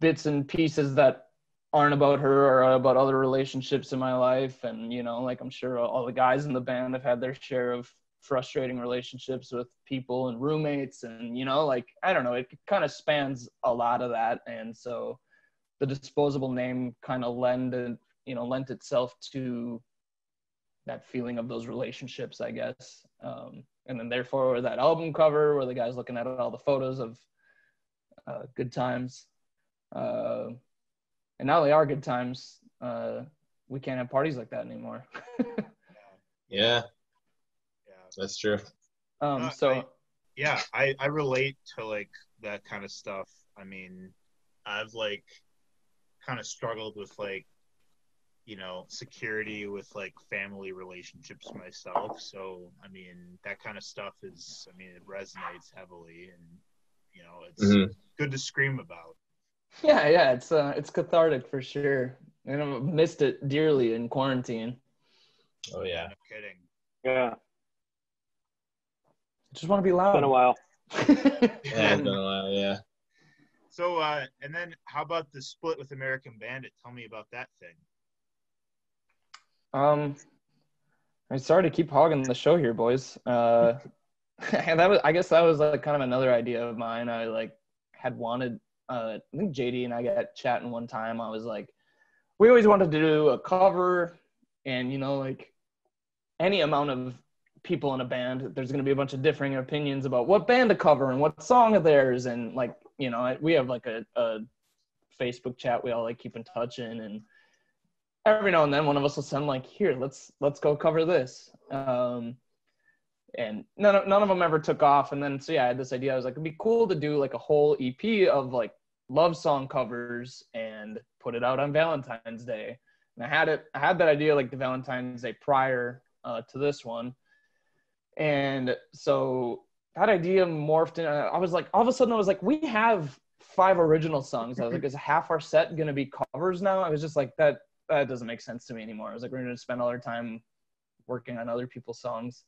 bits and pieces that aren't about her or about other relationships in my life. And you know like i'm sure all the guys in the band have had their share of frustrating relationships with people and roommates. And you know like i don't know it kind of spans a lot of that. And so the disposable name kind of lended you know lent itself to that feeling of those relationships i guess. Um, and then therefore that album cover where the guy's looking at all the photos of uh, good times uh, and now they are good times. Uh, we can't have parties like that anymore. [LAUGHS] Yeah, Yeah. that's true. um, Uh, so I- yeah I, I relate to like that kind of stuff i mean i've like kind of struggled with like you know security with like family relationships myself so i mean that kind of stuff is i mean it resonates heavily and you know it's Mhm. good to scream about yeah, yeah, it's uh, it's cathartic for sure. And I missed it dearly in quarantine. Oh yeah. no kidding Yeah, Just want to be it's loud. been a while. [LAUGHS] Yeah, it's been a while. Yeah. so uh and then how about the split with american bandit tell me about that thing Um, I'm sorry to keep hogging the show here, boys. Uh, [LAUGHS] that was, I guess, that was like kind of another idea of mine. I like had wanted. Uh, I think JD and I got chatting one time. I was like, we always wanted to do a cover, and you know, like any amount of people in a band, there's going to be a bunch of differing opinions about what band to cover and what song of theirs, and like you know, we have like a, a Facebook chat we all like keep in touch in, and every now and then one of us will send like here let's let's go cover this. Um and none of, none of them ever took off. And then so yeah i had this idea. I was like it'd be cool to do like a whole ep of like love song covers and put it out on valentine's day. And i had it i had that idea like the valentine's day prior uh, to this one. And so that idea morphed in i was like all of a sudden i was like we have five original songs. I was like is half our set going to be covers now? I was just like that that doesn't make sense to me anymore. I was like, we're gonna spend all our time working on other people's songs.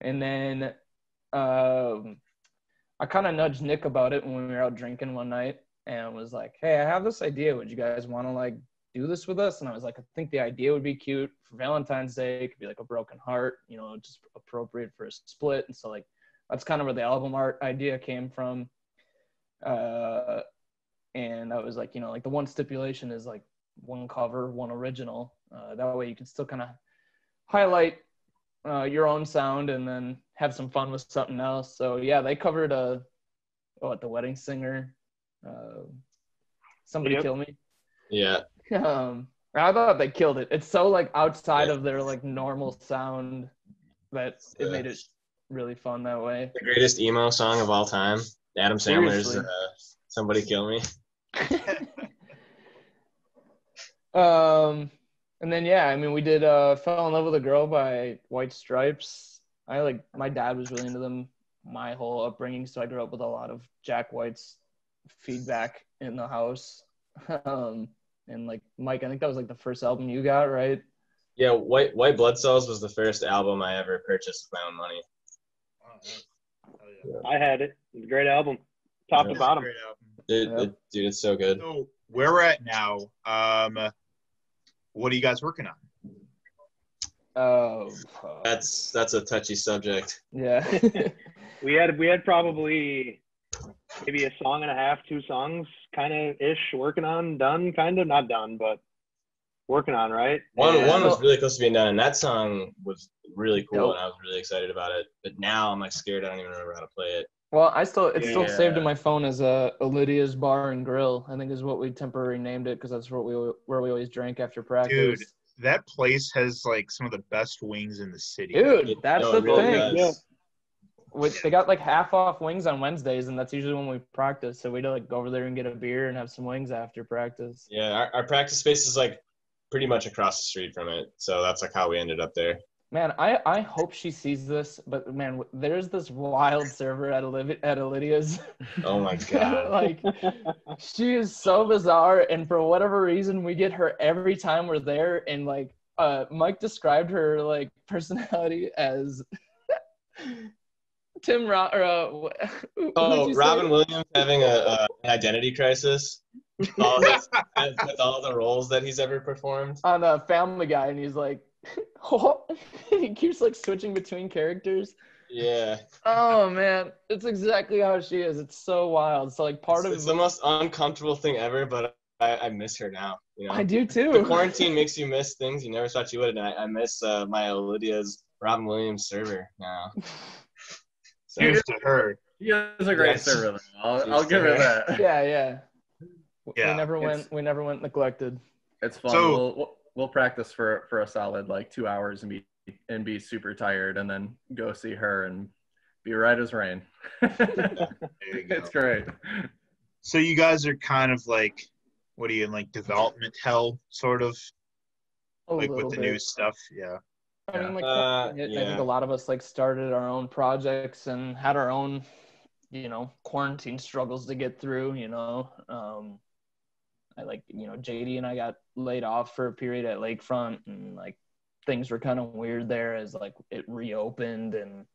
And then um, I kind of nudged Nick about it when we were out drinking one night and was like, hey, I have this idea. Would you guys want to like do this with us? And I was like, I think the idea would be cute for Valentine's Day. It could be like a broken heart, you know, just appropriate for a split. And so like that's kind of where the album art idea came from. Uh, and I was like, you know, like the one stipulation is like one cover, one original. Uh, that way you can still kind of highlight uh, your own sound and then have some fun with something else. So yeah, they covered a oh what the wedding singer. Uh, somebody Yep. kill me. Yeah. [LAUGHS] Um, I thought they killed it. It's so like outside Yeah. of their like normal sound that it Yeah. made it really fun that way. The greatest emo song of all time. Adam Sandler's uh, "Somebody Kill Me." [LAUGHS] Um, and then yeah, I mean, we did uh, "Fell in Love with a Girl" by White Stripes. I like my dad was really into them my whole upbringing, so I grew up with a lot of Jack White's feedback in the house. [LAUGHS] um, and like Mike, I think that was like the first album you got, right? Yeah, White White Blood Cells was the first album I ever purchased with my own money. Oh, yeah. Yeah. I had it. It was a great album, top Yeah. to bottom. Great album. Dude, Yeah. it- dude, it's so good. So where we're at now, um, what are you guys working on? Oh, fuck. That's that's a touchy subject. yeah. [LAUGHS] We had we had probably maybe a song and a half, two songs, kind of ish, working on, done, kind of not done, but working on, right? One And- one was really close to being done, and that song was really cool, Dope. and I was really excited about it. But now I'm like scared. I don't even remember how to play it. Well, I still it's still saved in my phone as uh, Lydia's Bar and Grill. I think is what we temporarily named it because that's what we where we always drank after practice. Dude, that place has like some of the best wings in the city. Dude, that's no, the really thing. does. With, they got like half off wings on Wednesdays, and that's usually when we practice. So we'd like go over there and get a beer and have some wings after practice. Yeah, our, our practice space is like pretty much across the street from it, so that's like how we ended up there. Man, I, I hope she sees this, but man, there's this wild server at Olivia, at Olivia's. [LAUGHS] Oh my [LAUGHS] god. like she is so bizarre, and for whatever reason, we get her every time we're there. And like, uh, Mike described her like [LAUGHS] personality as Tim Ro- or uh, Oh, you say? Robin Williams having a, an identity crisis with all, his, with all the roles that he's ever performed. on a Family Guy, and he's like, [LAUGHS] he [LAUGHS] keeps like switching between characters. Yeah, Oh man, it's exactly how she is. It's so wild. So like part it's, of it's the most uncomfortable thing ever, but I, I miss her now. You know, I do the too. quarantine makes you miss things you never thought you would, and I, I miss uh, my Lydia's Robin Williams server now. [LAUGHS] So, Here's to her. He is a great Yes. server. I'll, I'll give her that. yeah, yeah. Yeah, we never went. We never went neglected. It's fun. So- we'll, we'll we'll practice for for a solid like two hours and be and be super tired, and then go see her and be right as rain. There [LAUGHS] it's great. So you guys are kind of like, what are you in like development hell, sort of A like with the bit. new stuff? Yeah. I mean, like Uh, I think a lot of us like started our own projects and had our own, you know, quarantine struggles to get through. You know, um, I like you know JD and I got laid off for a period at Lakefront, and like things were kind of weird there as like it reopened and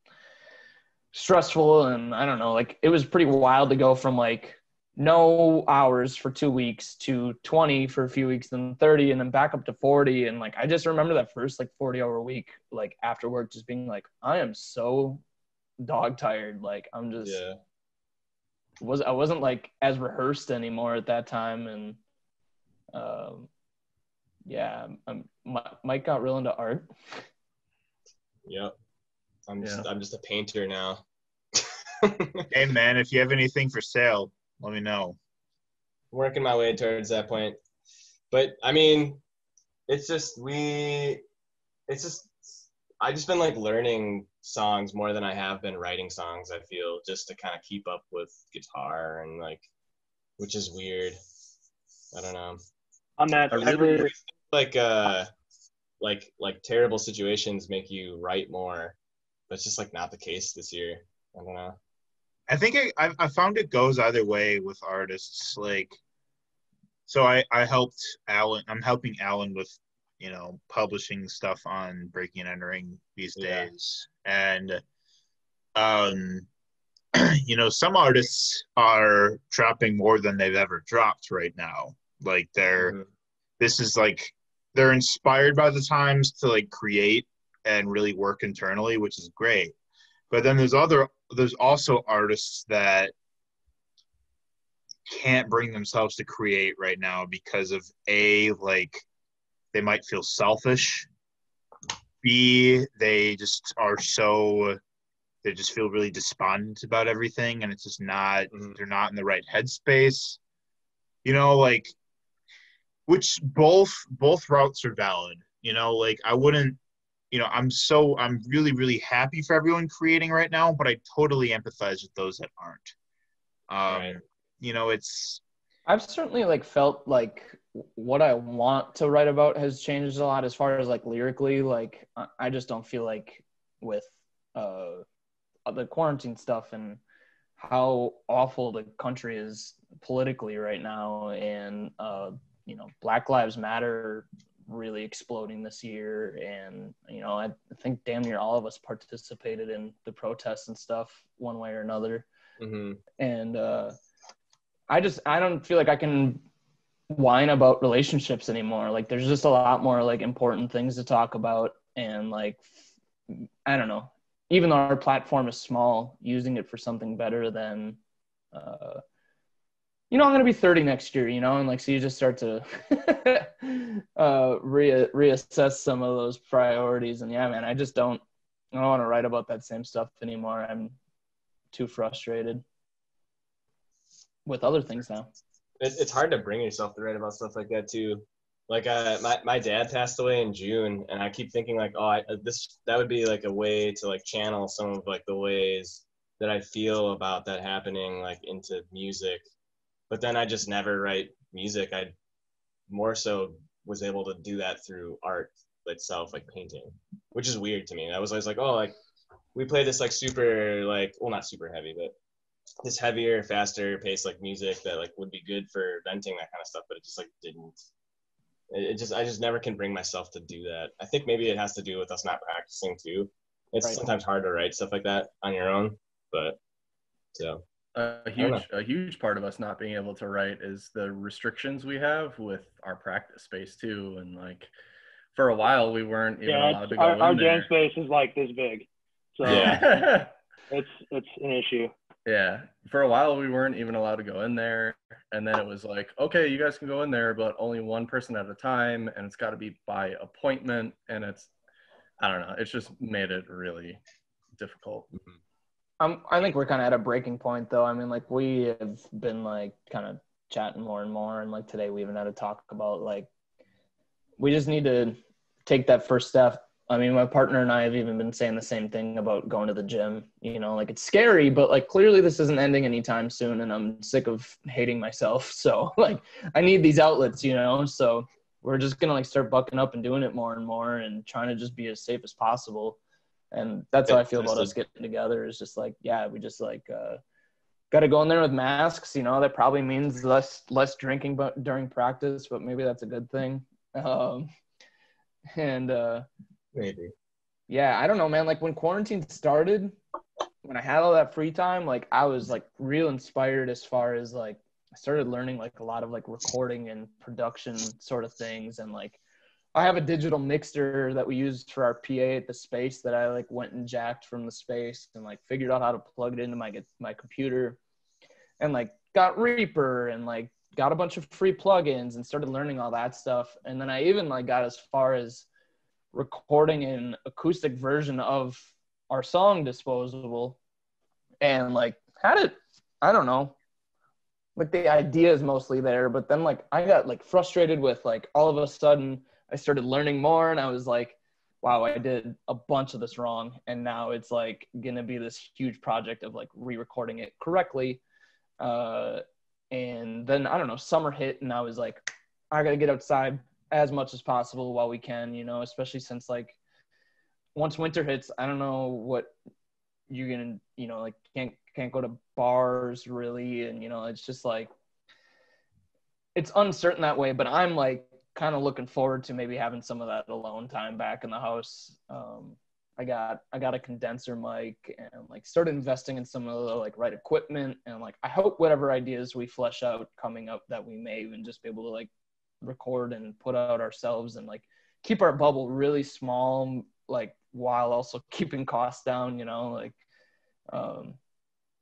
stressful, and I don't know, like it was pretty wild to go from like no hours for two weeks to 20 for a few weeks then 30 and then back up to 40 and like i just remember that first like 40 hour week like after work just being like i am so dog tired like i'm just yeah, was i wasn't like as rehearsed anymore at that time and um yeah I'm, mike got real into art yep. I'm just I'm just a painter now. [LAUGHS] Hey man, if you have anything for sale, let me know. working my way towards that point. But I mean, it's just we, it's just I just been like learning songs more than I have been writing songs. I feel just to kind of keep up with guitar and like, which is weird. I don't know. On that, I ever, really like uh, like like terrible situations make you write more, but it's just like not the case this year. I don't know. I think I, I I found it goes either way with artists. Like, so I I helped Alan. I'm helping Alan with you know publishing stuff on Breaking and Entering these Yeah. days, and um, [CLEARS THROAT] you know some artists are dropping more than they've ever dropped right now. Like they're Mhm. this is like they're inspired by the times to like create and really work internally, which is great. But then there's other there's also artists that can't bring themselves to create right now because of a like they might feel selfish. B they just are so they just feel really despondent about everything and it's just not Mhm. they're not in the right headspace. You know, like which both both routes are valid. You know, like I wouldn't you know, I'm so I'm really really happy for everyone creating right now, but I totally empathize with those that aren't. Um, Right. You know, it's I've certainly like felt like what I want to write about has changed a lot as far as like lyrically. Like I- I just don't feel like with uh the quarantine stuff and how awful the country is politically right now, and uh you know Black Lives Matter really exploding this year, and you know I think damn near all of us participated in the protests and stuff one way or another hmm and uh, I just I don't feel like I can whine about relationships anymore. Like there's just a lot more like important things to talk about, and like I don't know. Even though our platform is small, using it for something better than, uh, you know, I'm gonna be 30 next year, you know, and like so you just start to [LAUGHS] uh re- reassess some of those priorities. And yeah, man, I just don't I don't want to write about that same stuff anymore. I'm too frustrated with other things now. It, it's hard to bring yourself to write about stuff like that too. Like uh, my my dad passed away in June, and I keep thinking like, oh, I, this that would be like a way to like channel some of like the ways that I feel about that happening like into music. But then I just never write music. I more so was able to do that through art itself, like painting, which is weird to me. I was always like, oh, like we play this like super like well not super heavy, but this heavier, faster pace like music that like would be good for venting that kind of stuff, but it just like didn't. It, it just I just never can bring myself to do that. I think maybe it has to do with us not practicing too. It's Right. sometimes hard to write stuff like that on your own, but so a huge a huge part of us not being able to write is the restrictions we have with our practice space too. And like for a while we weren't even Yeah, allowed to go our, in our there. jam space is like this big, so Yeah. [LAUGHS] it's it's an issue. yeah. For a while we weren't even allowed to go in there. And then it was like okay you guys can go in there but only one person at a time and it's got to be by appointment. And it's i don't know it's just made it really difficult mm-hmm. Um, I think we're kind of at a breaking point, though. I mean, like we have been like kind of chatting more and more, and like today we even had a talk about like we just need to take that first step. I mean, my partner and I have even been saying the same thing about going to the gym. You know, like it's scary, but like clearly this isn't ending anytime soon, and I'm sick of hating myself. [LAUGHS] So like I need these outlets, you know. So we're just gonna like start bucking up and doing it more and more, and trying to just be as safe as possible and that's how I feel about us getting together. Is just like, yeah, we just like uh, got to go in there with masks. You know, that probably means less less drinking, but during practice, but maybe that's a good thing. Um, [LAUGHS] and uh, maybe. yeah, I don't know, man. Like when quarantine started, when I had all that free time, like I was like real inspired as far as like I started learning like a lot of like recording and production sort of things, and like I have a digital mixer that we used for our PA at the space that I like went and jacked from the space and like figured out how to plug it into my my computer, and like got Reaper and like got a bunch of free plugins and started learning all that stuff, and then I even like got as far as recording an acoustic version of our song disposable and like had it i don't know like the idea is mostly there but then like i got like frustrated with like all of a sudden i started learning more and i was like wow i did a bunch of this wrong and now it's like gonna be this huge project of like re-recording it correctly uh and then i don't know summer hit and i was like i gotta get outside as much as possible while we can, you know, especially since like once winter hits, I don't know what you're gonna, you know, like can't can't go to bars really, and you know, it's just like it's uncertain that way. But I'm like kind of looking forward to maybe having some of that alone time back in the house. Um, I got I got a condenser mic and like started investing in some of the like right equipment and like I hope whatever ideas we flesh out coming up that we may even just be able to like record and put out ourselves and like keep our bubble really small like while also [LAUGHS] keeping costs down you know like um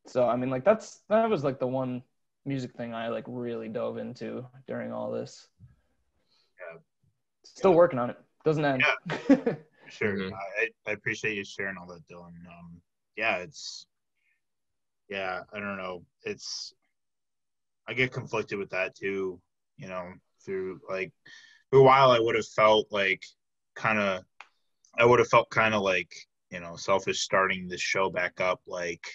so i mean like that's that was like the one music thing i like really dove into during all this. Still working on it doesn't end Yeah. [LAUGHS] Sure. Mhm. I, I appreciate you sharing all that, Dylan. Um, yeah, it's, yeah, I don't know. It's, I get conflicted with that too, you know, through like, for a while I would have felt like kind of, I would have felt kind of like, you know, selfish starting this show back up, like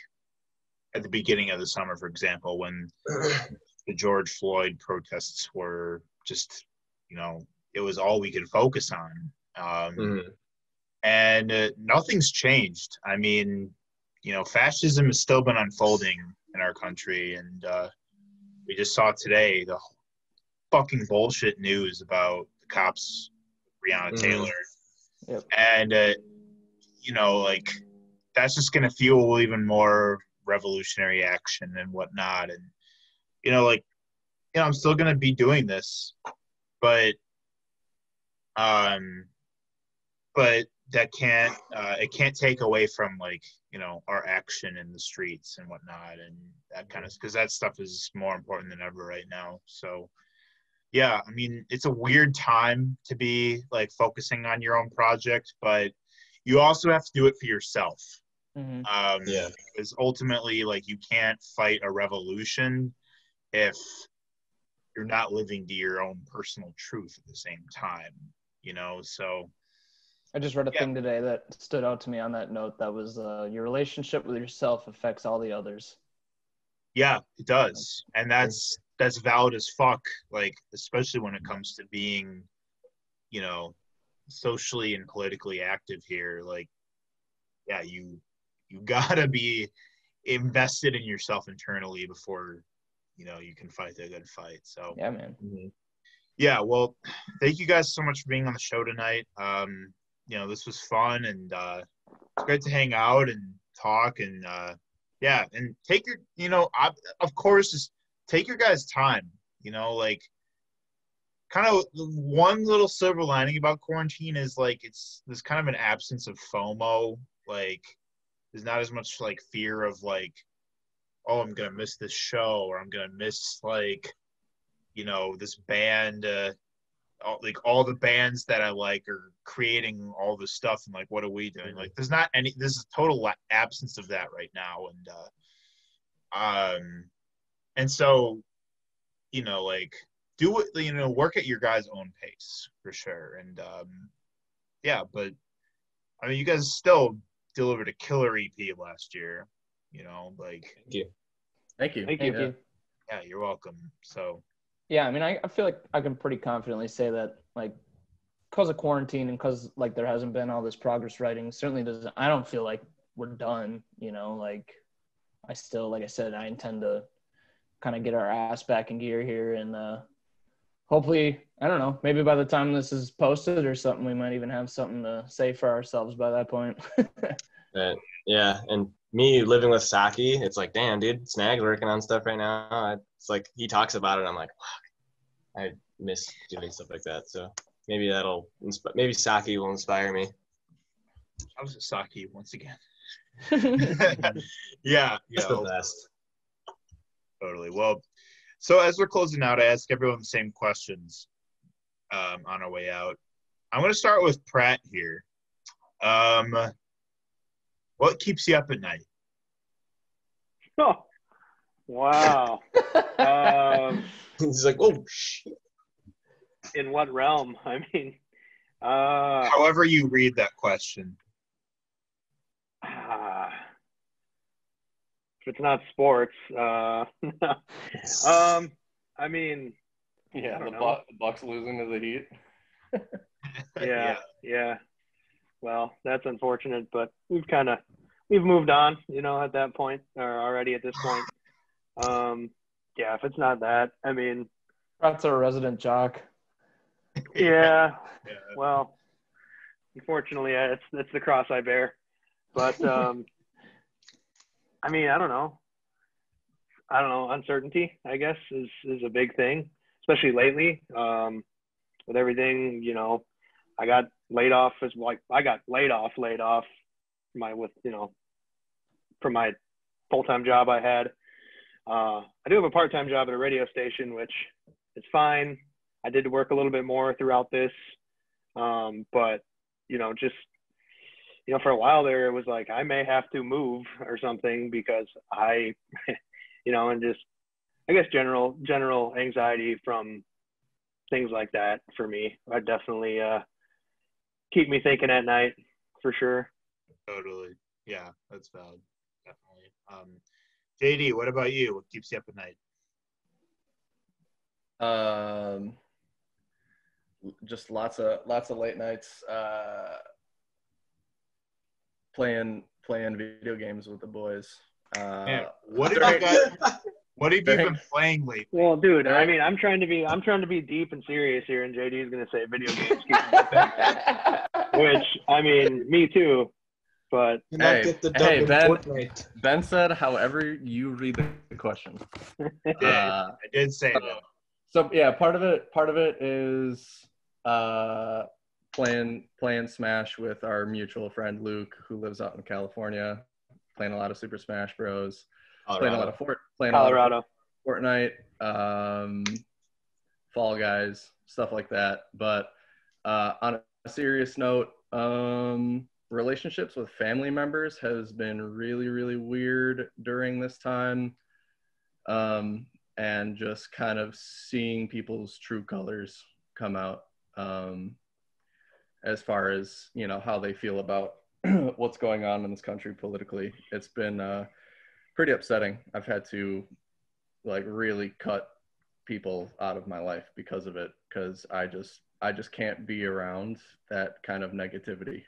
at the beginning of the summer, for example, when [CLEARS THROAT] the George Floyd protests were just, you know, it was all we could focus on. Um, Mhm. and uh, nothing's changed. I mean, you know, fascism has still been unfolding in our country, and uh, we just saw today the fucking bullshit news about the cops, Breonna Mhm. Taylor, Yep. and uh, you know, like that's just gonna fuel even more revolutionary action and whatnot, and you know, like you know, I'm still gonna be doing this, but um, but that can't uh, it can't take away from like you know our action in the streets and whatnot and that kind of because that stuff is more important than ever right now so yeah i mean it's a weird time to be like focusing on your own project but you also have to do it for yourself Mhm. um Yeah. because ultimately like you can't fight a revolution if you're not living to your own personal truth at the same time you know so I just read a Yeah. thing today that stood out to me on that note. That was uh, your relationship with yourself affects all the others. Yeah, it does, and that's that's valid as fuck. Like, especially when it comes to being, you know, socially and politically active here. Like, yeah, you you [LAUGHS] gotta be invested in yourself internally before, you know, you can fight the good fight. So Yeah, man. Mhm. Yeah, well, thank you guys so much for being on the show tonight. Um, you know, this was fun and uh, it's great to hang out and talk and uh, yeah, and take your, you know, I, of course, just take your guys' time. You know, like kind of one little silver lining about quarantine is like it's there's kind of an absence of FOMO. Like, there's not as much like fear of like, oh, I'm gonna miss this show or I'm gonna miss like you know this band uh all, like all the bands that i like are creating all this stuff and like what are we doing like there's not any there's a total la- absence of that right now and uh um and so you know like do it you know work at your guys own pace for sure and um yeah but i mean you guys still delivered a killer ep last year you know like Thank you. Thank you. Thank Thank Yeah. you. yeah you're welcome so Yeah, I mean, I, I feel like I can pretty confidently say that, like, because of quarantine and because like there hasn't been all this progress writing, certainly doesn't. I don't feel like we're done. You know, like I still, like I said, I intend to kind of get our ass back in gear here, and uh, hopefully, I don't know, maybe by the time this is posted or something, we might even have something to say for ourselves by that point. [LAUGHS] Yeah, and me living with Saki, it's like, damn, dude, Snag's working on stuff right now. It's like he talks about it. I'm like, wow, I miss doing stuff like that. So maybe that'll, insp- maybe Saki will inspire me. i was saki once again [LAUGHS] [LAUGHS] yeah yeah the best. Totally. Well, so as we're closing out, I ask everyone the same questions um, on our way out. I'm going to start with Pratt here. Um, what keeps you up at night? [LAUGHS] Oh, wow. um, [LAUGHS] He's like, oh, shit. in what realm? [LAUGHS] I mean, uh, However, you read that question. ah, if it's not sports, uh, [LAUGHS] um, I mean, Yeah, don't the, know. Bu- the Bucks losing to the Heat. yeah, yeah. Well, that's unfortunate, but we've kind of we've moved on, you know, at that point or already at this point. Um, yeah, if it's not that, I mean, That's our resident jock. yeah. Yeah. [LAUGHS] [LAUGHS] Well, unfortunately, it's it's the cross I bear. But [LAUGHS] um, I mean, I don't know. I don't know. Uncertainty, I guess, is is a big thing, especially lately. Um, with everything, you know, I got laid off as like I got laid off, laid off my with you know from my full time job I had. Uh, I do have a part time job at a radio station, which is fine. I did work a little bit more throughout this, um, but you know, just you know, for a while there, it was like I may have to move or something because I, [LAUGHS] you know, and just I guess general general anxiety from things like that for me. I definitely uh, keep me thinking at night for sure. Totally. Yeah, that's valid. Definitely. Um, JD, what about you? What keeps you up at night? Um, just lots of lots of late nights. Uh, playing playing video games with the boys. Uh, Man, what have you during- got? What have you been playing lately? Well, dude, I mean, I'm trying to be I'm trying to be deep and serious here, and JD is gonna say video games, keep me busy, [LAUGHS] which I mean, me too, but Hey, get the hey, Ben. Fortnite. Ben said, however you read the question. Yeah, [LAUGHS] Uh, I did say that. so yeah, part of it part of it is uh, playing playing Smash with our mutual friend Luke, who lives out in California. playing a lot of Super Smash Bros. Playing a lot of Fort, playing a lot of Colorado. Fortnite, um, Fall Guys, stuff like that. But uh, on a serious note, um, relationships with family members has been really, really weird during this time. Um, and just kind of seeing people's true colors come out um, as far as, you know, how they feel about [CLEARS THROAT] what's going on in this country politically. It's been uh, pretty upsetting. I've had to like really cut people out of my life because of it because I just I just can't be around that kind of negativity.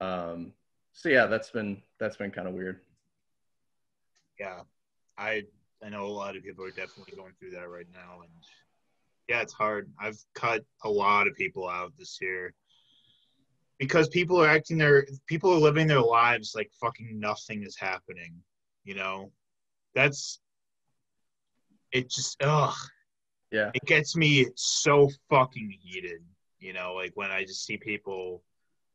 Um so yeah, that's been that's been kind of weird. Yeah, I I know a lot of people are definitely going through that right now, and yeah, it's hard. I've cut a lot of people out this year because people are acting their people are living their lives like fucking nothing is happening. You know, that's it. Just ugh, Yeah. it gets me so fucking heated. You know, like when I just see people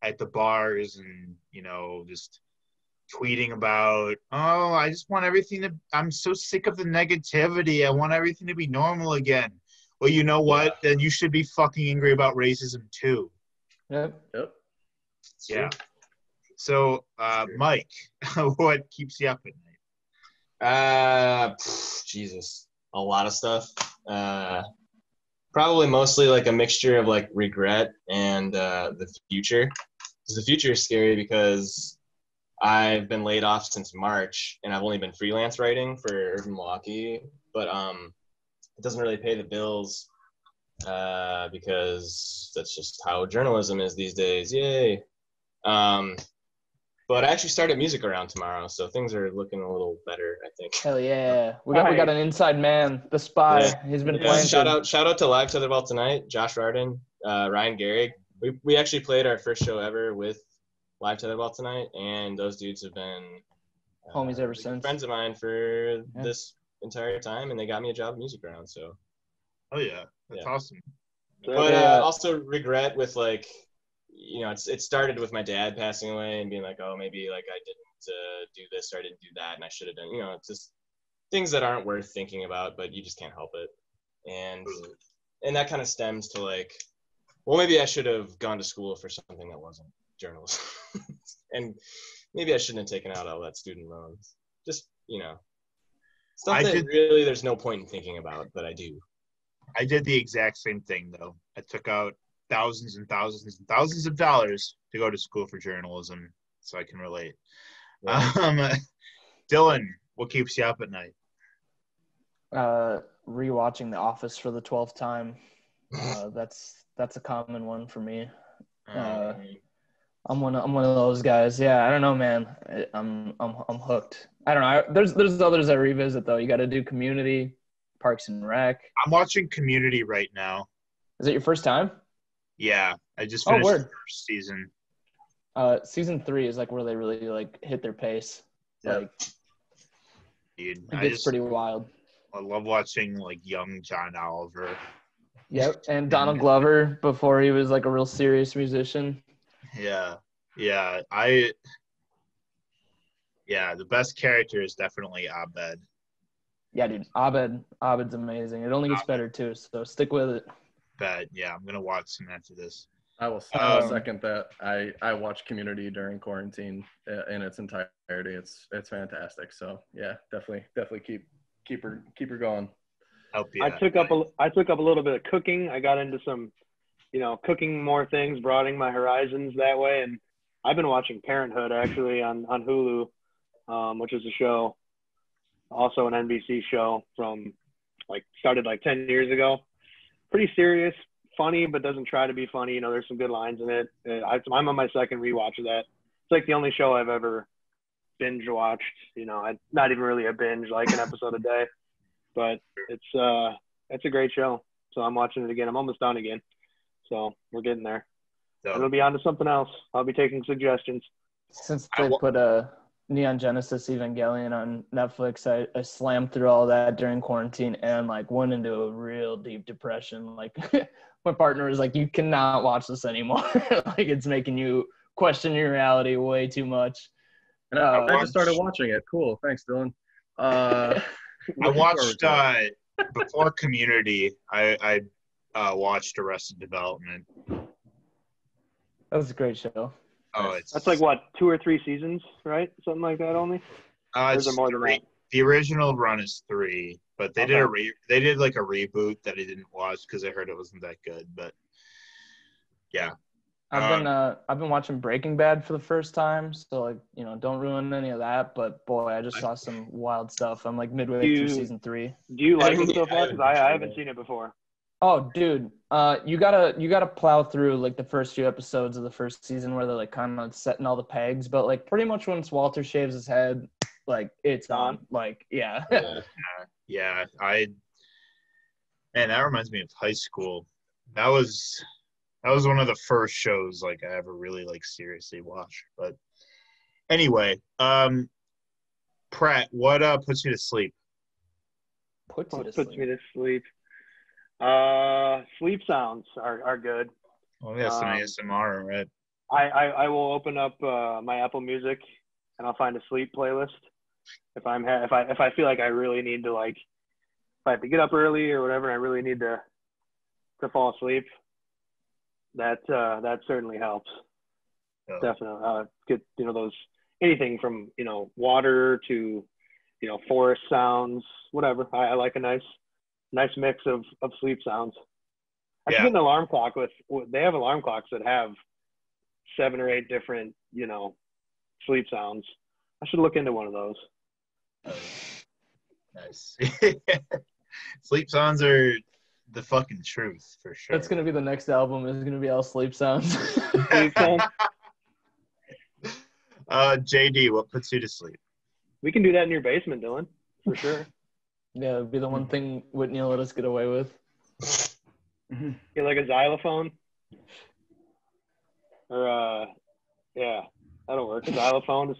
at the bars and you know just tweeting about, oh, I just want everything to. I'm so sick of the negativity. I want everything to be normal again. Well, you know what? Then you should be fucking angry about racism too. Yep. Yep. Yeah. So, uh, Mike, [LAUGHS] what keeps you up at night? Uh, pff, Jesus, a lot of stuff. Uh, probably mostly like a mixture of like regret and uh, the future. 'Cause the future is scary because I've been laid off since March, and I've only been freelance writing for Urban Milwaukee, but um, it doesn't really pay the bills uh, because that's just how journalism is these days. Yay! Um, but I actually started music around tomorrow, so things are looking a little better, I think. Hell yeah. We got we got an inside man, the spy. Yeah. He's been Yeah, playing. shout out shout out to Live Tetherball tonight, Josh Rardin, uh, Ryan Gehrig. We, we actually played our first show ever with Live Tetherball tonight, and those dudes have been uh, Homies ever since. Friends of mine for Yeah. this entire time, and they got me a job at Music Round. So, Oh yeah, that's Yeah. awesome. but Yeah. uh, also regret with like, you know, it's it started with my dad passing away and being like, oh, maybe like I didn't uh, do this or I didn't do that, and I should have done. You know, it's just things that aren't worth thinking about, but you just can't help it. And and that kind of stems to like, well, maybe I should have gone to school for something that wasn't journalism, [LAUGHS] and maybe I shouldn't have taken out all that student loans. Just you know, stuff I that did- really there's no point in thinking about, but I do. I did the exact same thing though. I took out thousands and thousands and thousands of dollars to go to school for journalism, so I can relate. Yeah. [LAUGHS] Um, Dylan, what keeps you up at night? uh, rewatching The Office for the twelfth time. Uh, that's that's a common one for me. Uh, I'm one. Of, I'm one of those guys. Yeah, I don't know, man. I, I'm I'm I'm hooked. I don't know. I, there's there's others I revisit though. You got to do Community, Parks and Rec. I'm watching Community right now. Is it your first time? Yeah, I just Oh, finished the first season. Uh, season three is like where they really like hit their pace. Like Dude, it gets just pretty wild. I love watching like young John Oliver. Yep. [LAUGHS] And Donald Glover before he was like a real serious musician. Yeah, yeah. I yeah, the best character is definitely Abed. Yeah, dude. Abed. Abed's amazing. It only gets better too. So stick with it. But yeah, I'm gonna watch some after this. I will, I will Um, second that. I I watched Community during quarantine uh, in its entirety. It's it's fantastic. So yeah, definitely definitely keep keep her keep her going. Help you. I took up a I took up a little bit of cooking. I got into some, you know, cooking more things, broadening my horizons that way. And I've been watching Parenthood actually on on Hulu, um, which is a show, also an NBC show from like started like ten years ago. Pretty serious, funny, but doesn't try to be funny. You know, there's some good lines in it. Uh, I, I'm on my second rewatch of that. It's like the only show I've ever binge watched. You know, I, not even really a binge, like an episode a day but it's uh it's a great show. So I'm watching it again. I'm almost done again. So we're getting there. So, It'll be on to something else. I'll be taking suggestions. Since they wa- put a Neon Genesis Evangelion on Netflix, I, I slammed through all that during quarantine and like went into a real deep depression. Like [LAUGHS] my partner was like, "You cannot watch this anymore. [LAUGHS] like it's making you question your reality way too much." And I, Uh, I just started watching it. Cool. Thanks, Dylan. Uh, [LAUGHS] I watched uh, before Community. I I uh, watched Arrested Development. That was a great show. Oh, it's That's like what two or three seasons, right? Something like that only. Uh, Or it's there more than three. that? The original run is three, but they did a re- they did like a reboot that I didn't watch because I heard it wasn't that good. But yeah, I've been uh, I've been watching Breaking Bad for the first time, so like you know, don't ruin any of that. But boy, I just saw some wild stuff. I'm like midway You- through season three. Do you like it so far? Because I, I haven't seen it before. Oh, dude, uh, you gotta you gotta plow through like the first few episodes of the first season where they're like kind of setting all the pegs. But like pretty much once Walter shaves his head, like it's on. On. Like yeah, Yeah. yeah. I man, that reminds me of high school. That was that was one of the first shows like I ever really like seriously watched. But anyway, um, Pratt, what uh puts you to sleep? puts you What to puts sleep. me to sleep? Uh, sleep sounds are, are good. Oh, yeah, some Um, ASMR, right? I, I, I will open up uh, my Apple Music and I'll find a sleep playlist. If I'm ha- if I if I feel like I really need to like if I have to get up early or whatever, and I really need to to fall asleep. That uh, that certainly helps. Yeah. Definitely, uh, get you know those anything from you know water to you know forest sounds, whatever. I, I like a nice nice mix of of sleep sounds. I Yeah. get an alarm clock with. They have alarm clocks that have seven or eight different you know sleep sounds. I should look into one of those. Nice. [LAUGHS] Sleep sounds are the fucking truth for sure. That's gonna be the next album. Is gonna be all sleep sounds. [LAUGHS] Uh, JD, what puts you to sleep? we can do that in your basement, Dylan, for sure. [LAUGHS] yeah, it'd be the one thing Whitney will let us get away with. [LAUGHS] Get like a xylophone. Or uh yeah, that'll work. A xylophone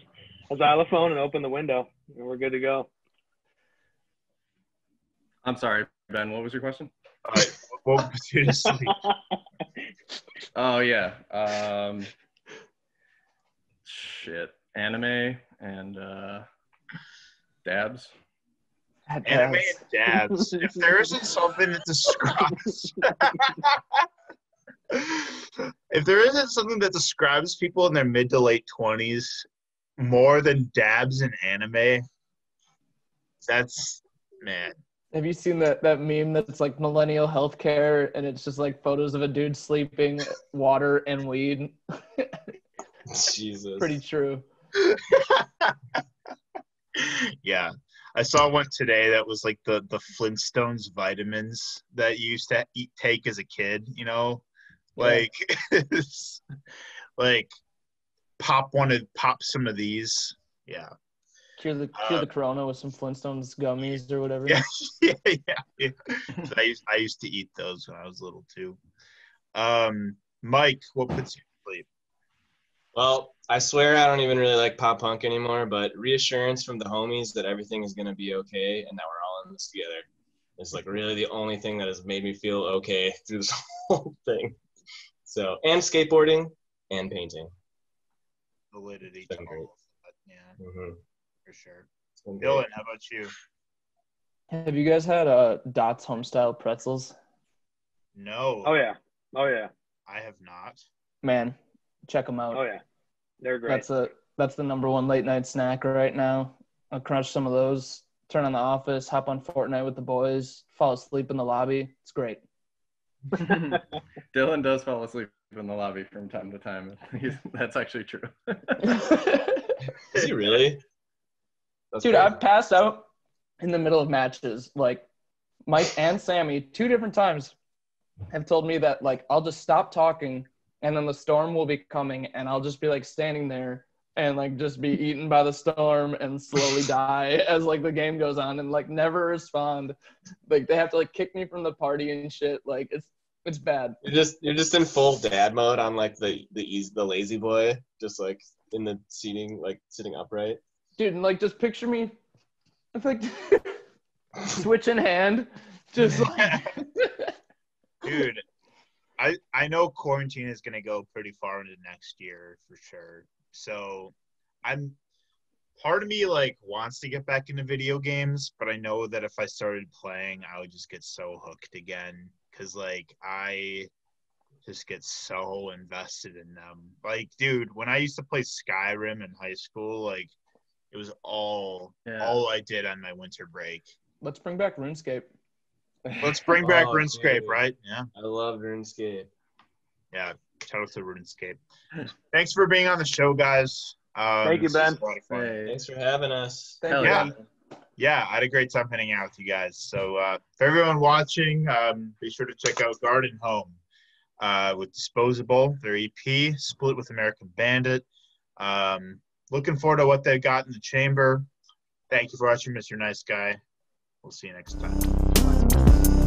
a xylophone and open the window and we're good to go. I'm sorry, Ben. What was your question? All right, what puts you sleep? Oh yeah. Um, shit. Anime and uh, dabs. That Anime ass. and dabs. [LAUGHS] If there isn't something that describes, [LAUGHS] if there isn't something that describes people in their mid to late twenties more than dabs and anime, that's man. Have you seen that that meme that's like millennial healthcare and it's just like photos of a dude sleeping, water and weed? Jesus. Pretty true. [LAUGHS] yeah. I saw one today that was like the the Flintstones vitamins that you used to eat take as a kid, you know? Like it's- [LAUGHS] like pop one of pop some of these. Yeah. Cure the cure Uh, the corona with some Flintstones gummies or whatever. Yeah, [LAUGHS] yeah, yeah. yeah. So I used I used to eat those when I was little too. Um Mike, what puts you to sleep? Well, I swear I don't even really like pop punk anymore, but reassurance from the homies that everything is gonna be okay and that we're all in this together is like really the only thing that has made me feel okay through this [LAUGHS] whole thing. So, and skateboarding and painting. Validity. Been great. Yeah, Mm-hmm. For sure. Dylan, how about you? Have you guys had uh Dots homestyle pretzels? No. Oh yeah. Oh yeah. I have not. Man, check them out. Oh yeah. They're great. That's a that's the number one late night snack right now. I'll crunch some of those, turn on the office, hop on Fortnite with the boys, fall asleep in the lobby. It's great. [LAUGHS] [LAUGHS] Dylan does fall asleep in the lobby from time to time. [LAUGHS] He's, that's actually true. Is he really? That's Dude, crazy. I've passed out in the middle of matches. Like Mike and Sammy, two different times, have told me that like I'll just stop talking and then the storm will be coming and I'll just be like standing there and like just be eaten by the storm and slowly [LAUGHS] die as like the game goes on and like never respond. Like they have to like kick me from the party and shit. Like it's it's bad. You're just you're just in full dad mode on like the the easy the La-Z-Boy, just like in the seating, like sitting upright. Dude, and like just picture me it's like [LAUGHS] switch in hand. Just [LAUGHS] like Dude, I I know quarantine is gonna go pretty far into next year for sure. So I'm part of me like wants to get back into video games, but I know that if I started playing, I would just get so hooked again. Cause like I just get so invested in them. Like, dude, when I used to play Skyrim in high school, like it was all Yeah. all I did on my winter break. Let's bring back RuneScape. Let's bring back [LAUGHS] Oh, RuneScape, dude. right? Yeah. I love RuneScape. Yeah, shout out to RuneScape. Thanks for being on the show, guys. Um, Thank you, Ben. a lot of fun. Hey. Thanks for having us. Thank Hell you. yeah. Yeah, I had a great time hanging out with you guys. So, uh, for everyone watching, um, be sure to check out Garden Home uh, with Disposable, their EP, split with American Bandit. Um, looking forward to what they've got in the chamber. Thank you for watching, Mr. Nice Guy. We'll see you next time.